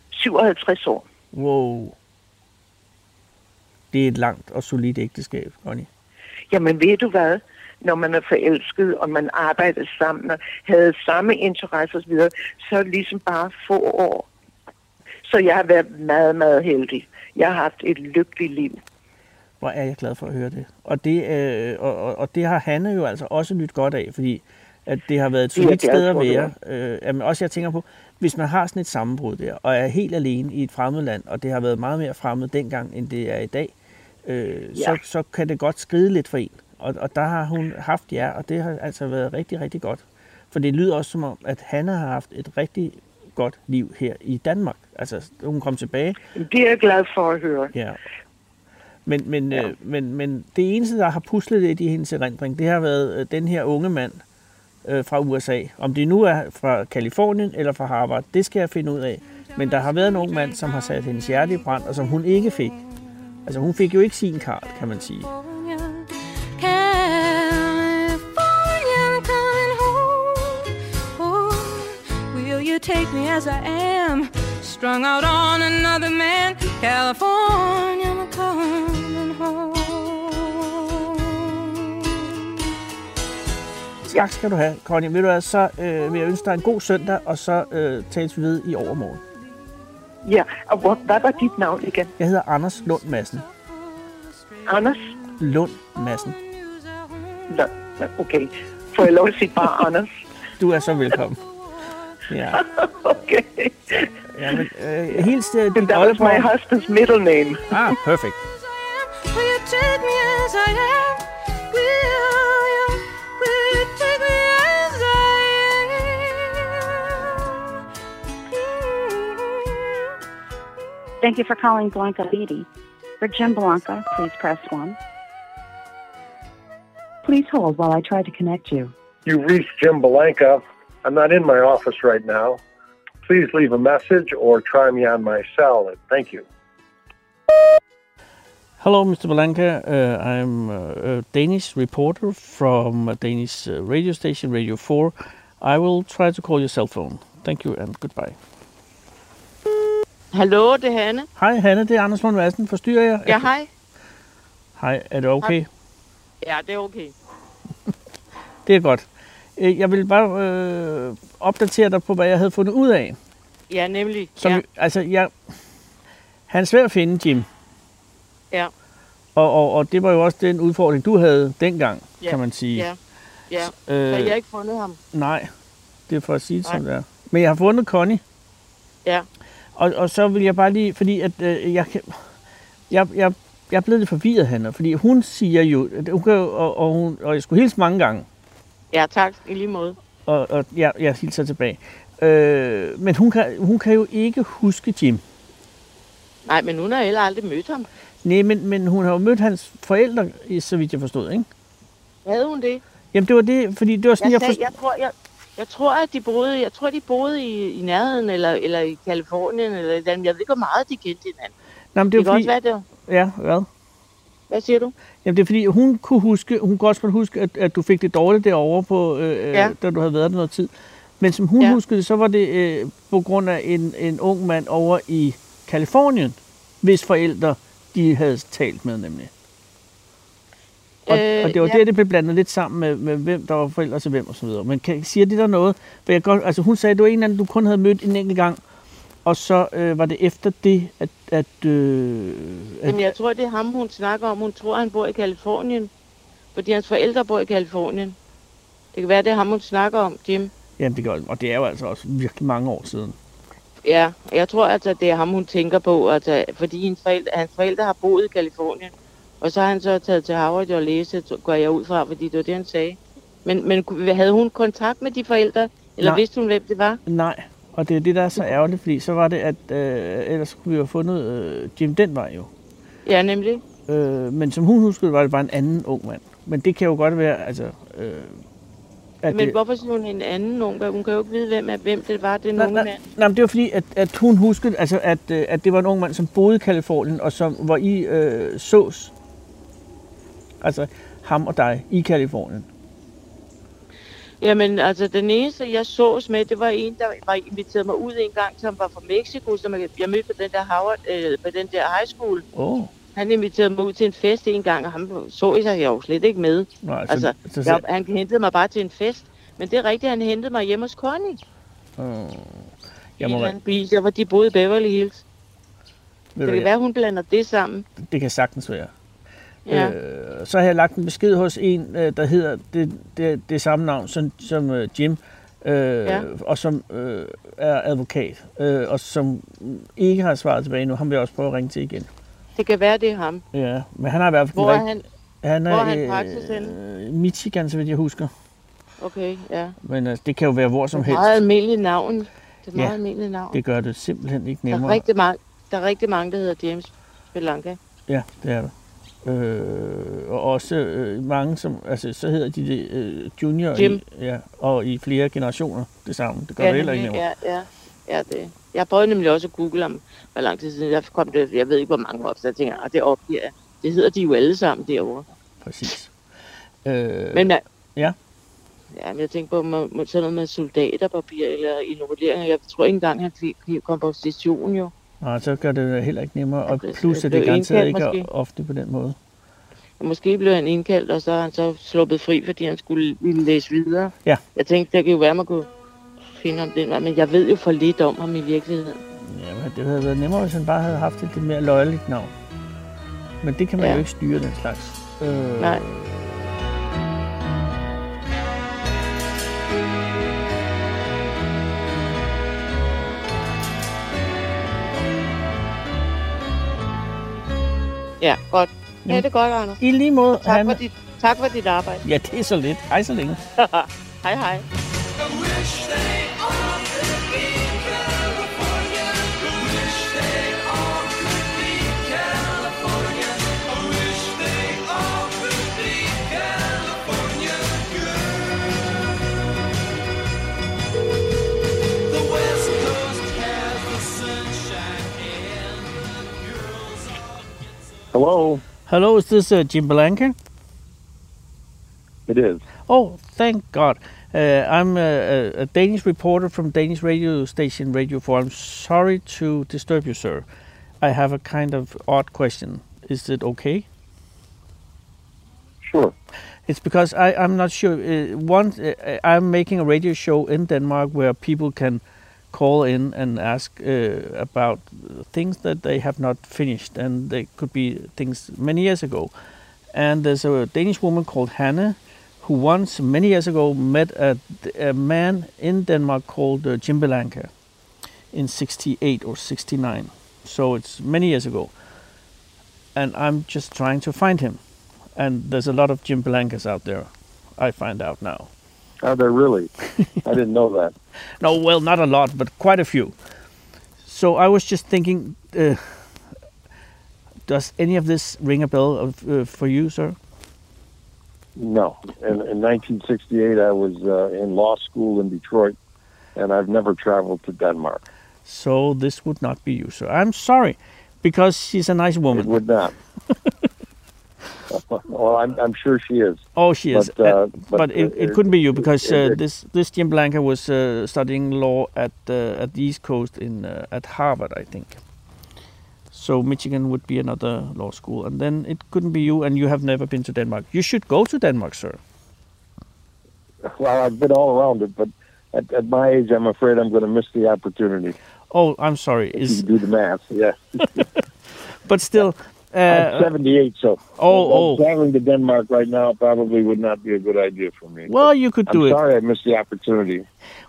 57 år. Wow. Det er et langt og solidt ægteskab, Connie. Jamen ved du hvad? Når man er forelsket, og man arbejder sammen, og havde samme interesser osv., så er det ligesom bare få år. Så jeg har været meget, meget heldig. Jeg har haft et lykkeligt liv. Hvor er jeg glad for at høre det. Og det, øh, og, og, det har Hanne jo altså også nyt godt af, fordi at det har været et solidt sted at være. Øh, jamen også jeg tænker på, hvis man har sådan et sammenbrud der, og er helt alene i et fremmed land, og det har været meget mere fremmed dengang, end det er i dag, øh, Ja. så, så kan det godt skride lidt for en. Og, og der har hun haft jer, og det har altså været rigtig, rigtig godt. For det lyder også som om, at Hanne har haft et rigtig godt liv her i Danmark. Altså, hun kom tilbage, Det er jeg glad for at høre. Ja. Men, men, ja. øh, men, men det eneste, der har puslet lidt i hendes erindring, det har været øh, den her unge mand øh, fra USA. Om det nu er fra Kalifornien eller fra Harvard, det skal jeg finde ud af. Men der har været en ung mand, som har sat hendes hjerte i brand, og som hun ikke fik. Altså hun fik jo ikke sin kart, kan man sige. California, will you take me as I am? Strung out on another man. California, I'm coming home. Tak skal du have, Connie. Ved du hvad, så øh, vil jeg ønske dig en god søndag, og så øh, tales vi ved i overmorgen. Ja, og hvor, hvad var dit navn igen? Jeg hedder Anders Lund Madsen. Anders? Lund Madsen. Nå, okay. Får jeg lov at sige bare Anders? Du er så velkommen. Ja, (laughs) Okay. ja men øh, hils øh, din That was my husband's middle name. Ah, perfect. Will you take me as I am? Will you, Thank you for calling Blanca Beatty. For Jim Blanca, please press 1. Please hold while I try to connect you. You reached Jim Blanca. I'm not in my office right now. Please leave a message or try me on my cell. Thank you. Hello, Mr. Blanca. Uh, I'm uh, a Danish reporter from a Danish uh, radio station, Radio 4. I will try to call your cell phone. Thank you and goodbye. Hallo, det er Hanne. Hej, Hanne. Det er Anders Lund Madsen. Forstyrrer jeg? Ja, hej. Hej, er det okay? Ja, det er okay. (laughs) Det er godt. Øh, Jeg vil bare øh, opdatere dig på, hvad jeg havde fundet ud af. Ja, nemlig. Som, ja. Altså, jeg, han er svær at finde, Jim. Ja. Og, og, og det var jo også den udfordring, du havde dengang, Ja. kan man sige. Ja. Ja. Så Øh, jeg har ikke fundet ham. Nej, det er for at sige det, som det er. Men jeg har fundet Connie. Ja. Og, og så vil jeg bare lige, fordi at øh, jeg, jeg, jeg, jeg er blevet lidt forvirret, Hanna, fordi hun siger jo, hun kan, og, og, hun, og jeg skulle hilse mange gange, Ja, tak. I lige måde. og, og jeg, jeg hilser tilbage. Øh, men hun kan, hun kan jo ikke huske Jim. Nej, men hun har heller aldrig mødt ham. Nej, men, men hun har jo mødt hans forældre, så vidt jeg forstod, ikke? Havde hun det? Jamen det var det, fordi det var sådan, Jeg, jeg, sagde, jeg, tror, jeg, jeg tror, at de boede, jeg tror, de boede i, i nærheden, eller, eller i Kalifornien, eller et eller andet. Jeg ved ikke, hvor meget de kendte hinanden. Nej, men Det, det kan fordi, også være, det var. ja, hvad? Hvad siger du? Jamen det er fordi, hun kunne huske, hun kunne også godt huske, at, at du fik det dårligt derovre, på, øh, Ja. ja. da du havde været der noget tid. Men som hun Ja. huskede så var det øh, på grund af en, en ung mand over i Kalifornien, hvis forældre de havde talt med nemlig. Og, øh, og det var ja. der, det blev blandet lidt sammen med, med hvem der var forældre til hvem og så videre. Men kan, siger det der noget? For jeg godt, altså hun sagde, at det var en eller anden, du kun havde mødt en enkelt gang, og så øh, var det efter det, at... at, øh, at Jamen, jeg tror, det er ham, hun snakker om. Hun tror, han bor i Kalifornien. Fordi hans forældre bor i Kalifornien. Det kan være, det er ham, hun snakker om, Jim. jamen det gør, og det er jo altså også virkelig mange år siden. Ja, jeg tror altså, det er ham, hun tænker på. Altså, fordi hendes forældre, hans forældre har boet i Kalifornien. Og så har han så taget til Harvard og læse, går jeg ud fra, fordi det var det, han sagde. Men, men havde hun kontakt med de forældre? Eller Nej. vidste hun, hvem det var? Nej, og det er det, der er så ærgerligt, fordi så var det, at øh, ellers kunne vi jo have fundet øh, Jim den vej jo. Ja, nemlig. Øh, men som hun huskede, var det bare en anden ung mand. Men det kan jo godt være, altså... Øh, at Men det, hvorfor siger hun en anden ung? Hun kan jo ikke vide, hvem, er, hvem det var, den Nej, unge nej, mand. nej, men det var fordi, at, at hun huskede, altså, at, øh, at det var en ung mand, som boede i Kalifornien, og som, hvor I øh, sås. Altså ham og dig i Kalifornien. Jamen, altså, den eneste, jeg sås med, det var en, der var inviteret mig ud en gang, som var fra Mexico, som jeg, mødte på den der Howard, øh, på den der high school. Oh, Han inviterede mig ud til en fest en gang, og ham så jeg jo slet ikke med. nej, så, Altså, så, så, jeg, han hentede mig bare til en fest. Men det er rigtigt, han hentede mig hjemme hos Connie. I jeg en må, eller anden bil, der hvor de boede i Beverly Hills. ved Det kan være, hun blander det sammen. det kan sagtens være. Ja. Øh, så har jeg lagt en besked hos en, øh, der hedder det, det, det samme navn som, som øh, Jim, øh, Ja. og som øh, er advokat, øh, og som ikke har svaret tilbage nu. Han vil jeg også prøve at ringe til igen. Det kan være, det er ham. Ja, men han har i hvert fald Hvor er han? han hvor er han praksis øh? Michigan, så vidt jeg husker. Okay, ja. Men altså, det kan jo være hvor som Det er helst. meget almindeligt navn. Det er meget Ja, almindeligt navn. Det gør det simpelthen ikke der, er nemmere. rigtig mange, der er rigtig mange, der hedder James Belanca. Ja, det er der. Øh, og også øh, mange, som, altså så hedder de det øh, junior, Jim. I, ja, og i flere generationer det samme. Det gør ja, det heller ikke ja, ja, ja, det. Jeg prøvede nemlig også at google om, hvor lang tid siden jeg kom det. Jeg ved ikke, hvor mange op, så jeg tænker, at det opgiver jeg. Det hedder de jo alle sammen derovre. Præcis. Øh, Men jeg, ja. Ja, men jeg tænker på må, må, sådan noget med soldaterpapir eller innovering. Jeg tror ikke engang, han fik fik komposition jo. Nej, så gør det heller ikke nemmere. Og plus, det at det garanteret ikke måske. ofte på den måde. Måske blev han indkaldt, og så er han så sluppet fri, fordi han skulle ville læse videre. Ja. Jeg tænkte, det kan jo være, man kunne finde om den vej, men jeg ved jo for lidt om ham i virkeligheden. Jamen, det havde været nemmere, hvis han bare havde haft et lidt mere løjeligt navn. Men det kan man Ja. jo ikke styre, den slags. Øh, Nej. Ja, godt. Ja, det er godt, Anders. I lige måde, Tak, han... for dit, tak for dit arbejde. Ja, det er så lidt. Hej så længe. (laughs) hej, hej. Hello. Hello, is this uh, Jim Belanca? It is. Oh, thank God. Uh, I'm a, a, Danish reporter from Danish radio station Radio 4. I'm sorry to disturb you, sir. I have a kind of odd question. Is it okay? Sure. It's because I, I'm not sure. Uh, one, uh, I'm making a radio show in Denmark where people can call in and ask uh, about things that they have not finished, and they could be things many years ago. And there's a Danish woman called Hannah who once, many years ago, met a, a man in Denmark called uh, Jim Belanca in 68 or 69. So it's many years ago. And I'm just trying to find him. And there's a lot of Jim Belancas out there, I find out now. Are there really? I didn't know that. (laughs) No, well, not a lot, but quite a few. So I was just thinking, uh, does any of this ring a bell of, uh, for you, sir? No. In, in 1968, I was uh, in law school in Detroit, and I've never traveled to Denmark. So this would not be you, sir. I'm sorry, because she's a nice It woman. would not. (laughs) well, I'm, I'm sure she is. Oh, she is. But, uh, Uh, but, but it, uh, it couldn't be you because uh, it- this this Jim Blanca was uh, studying law at uh, at the East Coast in uh, at Harvard, I think. So Michigan would be another law school, and then it couldn't be you, and you have never been to Denmark. You should go to Denmark, sir. (laughs) Well, I've been all around it, but at, at my age, I'm afraid I'm going to miss the opportunity. Oh, I'm sorry. Is you do the math, yeah. (laughs) but still, I'm 78, so Oh, oh. traveling to Denmark right now probably would not be a good idea for me. Well, you could do I'm do it. sorry I missed the opportunity.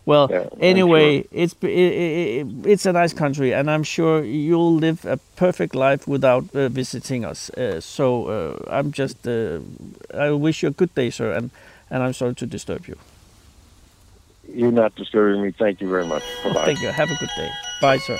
Well, Yeah, I'm anyway, it's i i it's a nice country, and I'm sure you'll live a perfect life without uh, visiting us. Uh, so uh, I'm just, uh, I wish you a good day, sir, and and I'm sorry to disturb you. You're not disturbing me. Thank you very much. Bye-bye. Thank you. Have a good day. Bye, sir.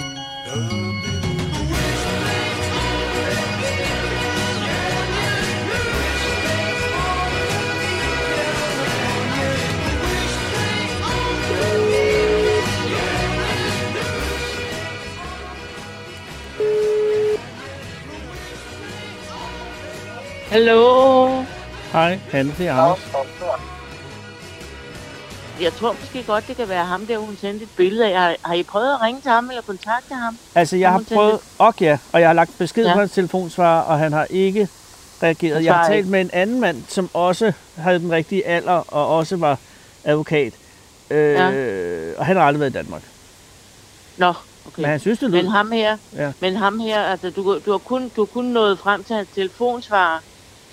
Hallo? Hej, Hanne, det er Anders. Jeg tror måske godt, det kan være ham der, hun sendte et billede af. Har, har I prøvet at ringe til ham eller kontakte ham? Altså, jeg har prøvet, og ja, og jeg har lagt besked Ja. på hans telefonsvar, og han har ikke reageret. Jeg har talt med en anden mand, som også havde den rigtige alder, og også var advokat. Øh, Og han har aldrig været i Danmark. Nå, okay. Men han synes, det lød. Men ham her, Ja. men ham her, altså du, du, har kun, du har kun nået frem til hans telefonsvarer.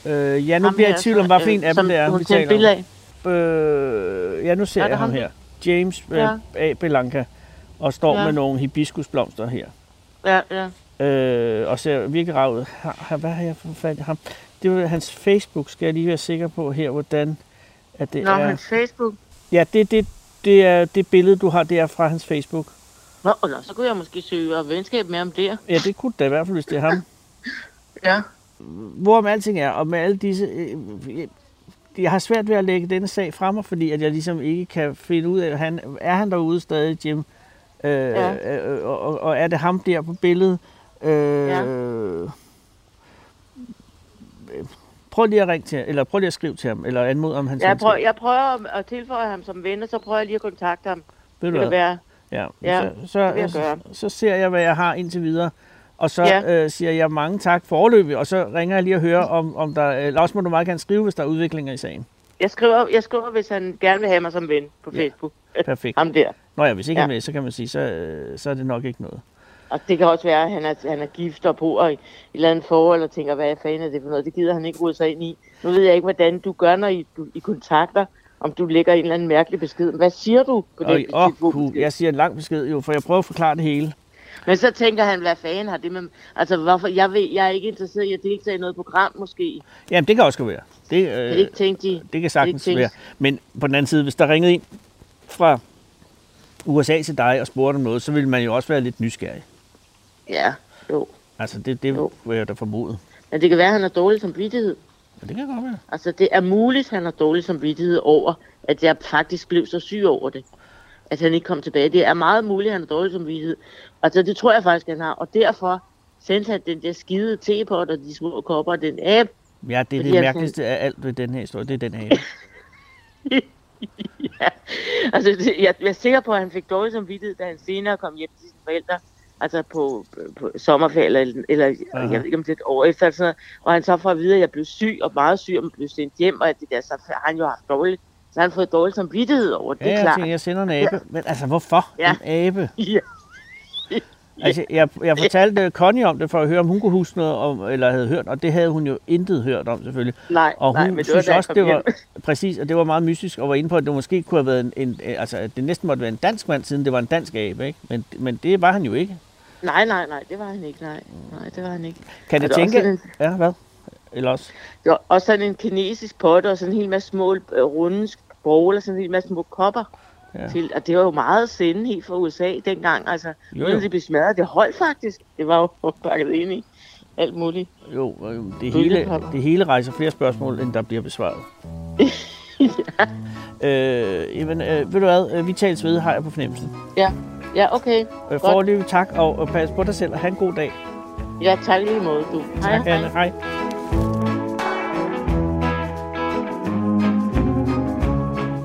Øh, ja, nu Ham bliver jeg i tvivl om, hvad for en af dem det er, vi taler billede om. Øh, ja, nu ser Er jeg ham ham? her. James øh, Ja. A. Belanca, og står Ja. med nogle hibiskusblomster her. Ja, ja. Øh, og ser virkelig rar ud. Hvad har jeg fat i ham? Det var hans Facebook, skal jeg lige være sikker på her, hvordan at det Nå, er. hans Facebook. Ja, det, det, det er det billede, du har, det er fra hans Facebook. Nå, nå, så kunne jeg måske søge venskab med ham der. Ja, det kunne det i hvert fald, hvis det er ham. (laughs) Ja. Hvorom alting er, og med alle disse... Øh, øh, jeg har svært ved at lægge denne sag frem, fordi at jeg ligesom ikke kan finde ud af, han, er han derude stadig, Jim? Øh, Ja. øh, og, og, er det ham der på billedet? Øh, Ja. Prøv lige at ringe til eller prøv lige at skrive til ham, eller anmode om hans Jeg prøver, jeg prøver at tilføje ham som ven, og så prøver jeg lige at kontakte ham. Ved du det hvad? være. Ja, Ja, så, så, så, så ser jeg, hvad jeg har indtil videre. Og så Ja. ja. øh, siger jeg mange tak for og så ringer jeg lige og hører, om, om der... Eller også må du meget gerne skrive, hvis der er udviklinger i sagen. Jeg skriver, jeg skriver, hvis han gerne vil have mig som ven på Facebook. Perfekt. (laughs) Ham der. Nå ja, hvis ikke Ja. ja. han vil, så kan man sige, så, øh, så er det nok ikke noget. Og det kan også være, at han er, han er gift og bor i et eller andet forhold og tænker, hvad fanden er det for noget? Det gider han ikke rode sig ind i. Nu ved jeg ikke, hvordan du gør, når I, du, I kontakter, om du lægger en eller anden mærkelig besked. Hvad siger du på Og, den åh, oh, jeg siger en lang besked jo, for jeg prøver at forklare det hele. Men så tænker han, hvad fanden har det med... Altså, hvorfor? Jeg, ved, jeg er ikke interesseret i at deltage i noget program, måske. Jamen, det kan også være. Det, øh, Kan det ikke tænke de? det kan sagtens tænke- være. Men på den anden side, hvis der ringede en fra USA til dig og spurgte om noget, så ville man jo også være lidt nysgerrig. Ja, jo. Altså, det, det vil jeg da formode. Men det kan være, at han har dårlig samvittighed. Ja, det kan godt være. Altså, det er muligt, at han har dårlig samvittighed over, at jeg faktisk blev så syg over det. At han ikke kom tilbage. Det er meget muligt, at han har dårlig samvittighed. Altså, det tror jeg faktisk, han har. Og derfor sendte han den der skide tepot og de små kopper og den app. Ja, det er det mærkeligste af alt ved den her historie. Det er den her. (laughs) Altså, det, jeg, jeg er sikker på, at han fik dårlig samvittighed, da han senere kom hjem til sine forældre. Altså på, på sommerferie, eller, eller Aha. jeg ved ikke om det er et år efter, sådan noget, og han så får at vide, at jeg blev syg, og meget syg, og blev sendt hjem, og at det der, så har han jo haft dårligt, så har han fået dårlig samvittighed over det, Ja, jeg klart. tænker, jeg sender en abe. Men altså, hvorfor Ja. en abe? (laughs) Ja. Altså, jeg, jeg fortalte Connie om det, for at høre, om hun kunne huske noget, om, eller havde hørt, og det havde hun jo intet hørt om, selvfølgelig. Nej, og hun nej, men det var, synes også, det var, (laughs) præcis, at det var meget mystisk, og var inde på, at det måske kunne have været en, en altså, at det næsten måtte være en dansk mand, siden det var en dansk abe, ikke? Men, men det var han jo ikke. Nej, nej, nej, det var han ikke, nej. Nej, det var han ikke. Kan Og det det også tænke... sådan Ja, hvad? Eller også? Det var også sådan en kinesisk potte, og sådan en hel masse små øh, runde og sådan en hel masse små kopper. Ja. Ja. Til, og det var jo meget sende helt fra USA dengang, altså. Jo, Jo, det blev smadret, det holdt faktisk. Det var jo (laughs) pakket ind i alt muligt. Jo, det hele, det hele rejser flere spørgsmål, end der bliver besvaret. (laughs) øh, jamen, øh, ved du hvad? Øh, Vi tales ved, har jeg på fornemmelsen. Ja, ja okay. Øh, foreløbig tak, og, og pas på dig selv, og have en god dag. Ja, tak lige måde, du. Hej, Tak, Anne. Hej.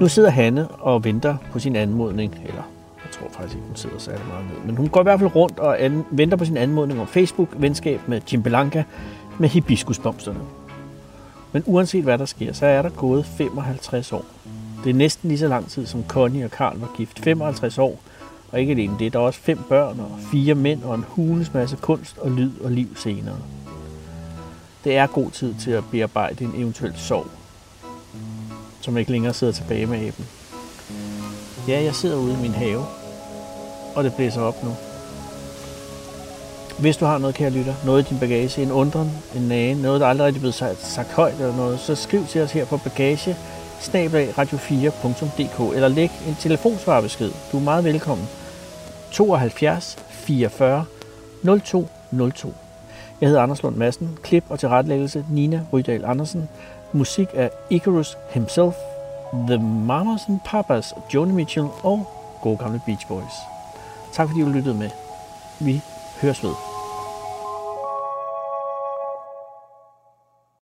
Nu sidder Hanne og venter på sin anmodning, eller jeg tror faktisk ikke, hun sidder særlig meget ned, men hun går i hvert fald rundt og an, venter på sin anmodning om Facebook-venskab med Jim Belanca med hibiskusblomsterne. Men uanset hvad der sker, så er der gået 55 år. Det er næsten lige så lang tid, som Connie og Karl var gift. 55 år, og ikke alene det, der er også fem børn og fire mænd og en hulens masse kunst og lyd og liv senere. Det er god tid til at bearbejde en eventuel sorg, som ikke længere sidder tilbage med æben. Ja, jeg sidder ude i min have, og det blæser op nu. Hvis du har noget, kære lytter, noget i din bagage, en undren, en nage, noget, der aldrig er blevet sagt, sagt højt eller noget, så skriv til os her på bagage radio4.dk eller læg en telefonsvarbesked. Du er meget velkommen. 72 44 02 02. Jeg hedder Anders Lund Madsen. Klip og tilrettelæggelse Nina Rydal Andersen. Musik af Icarus himself, The Mamas and Papas, Joni Mitchell og gode gamle Beach Boys. Tak fordi du lyttede med. Vi høres ved.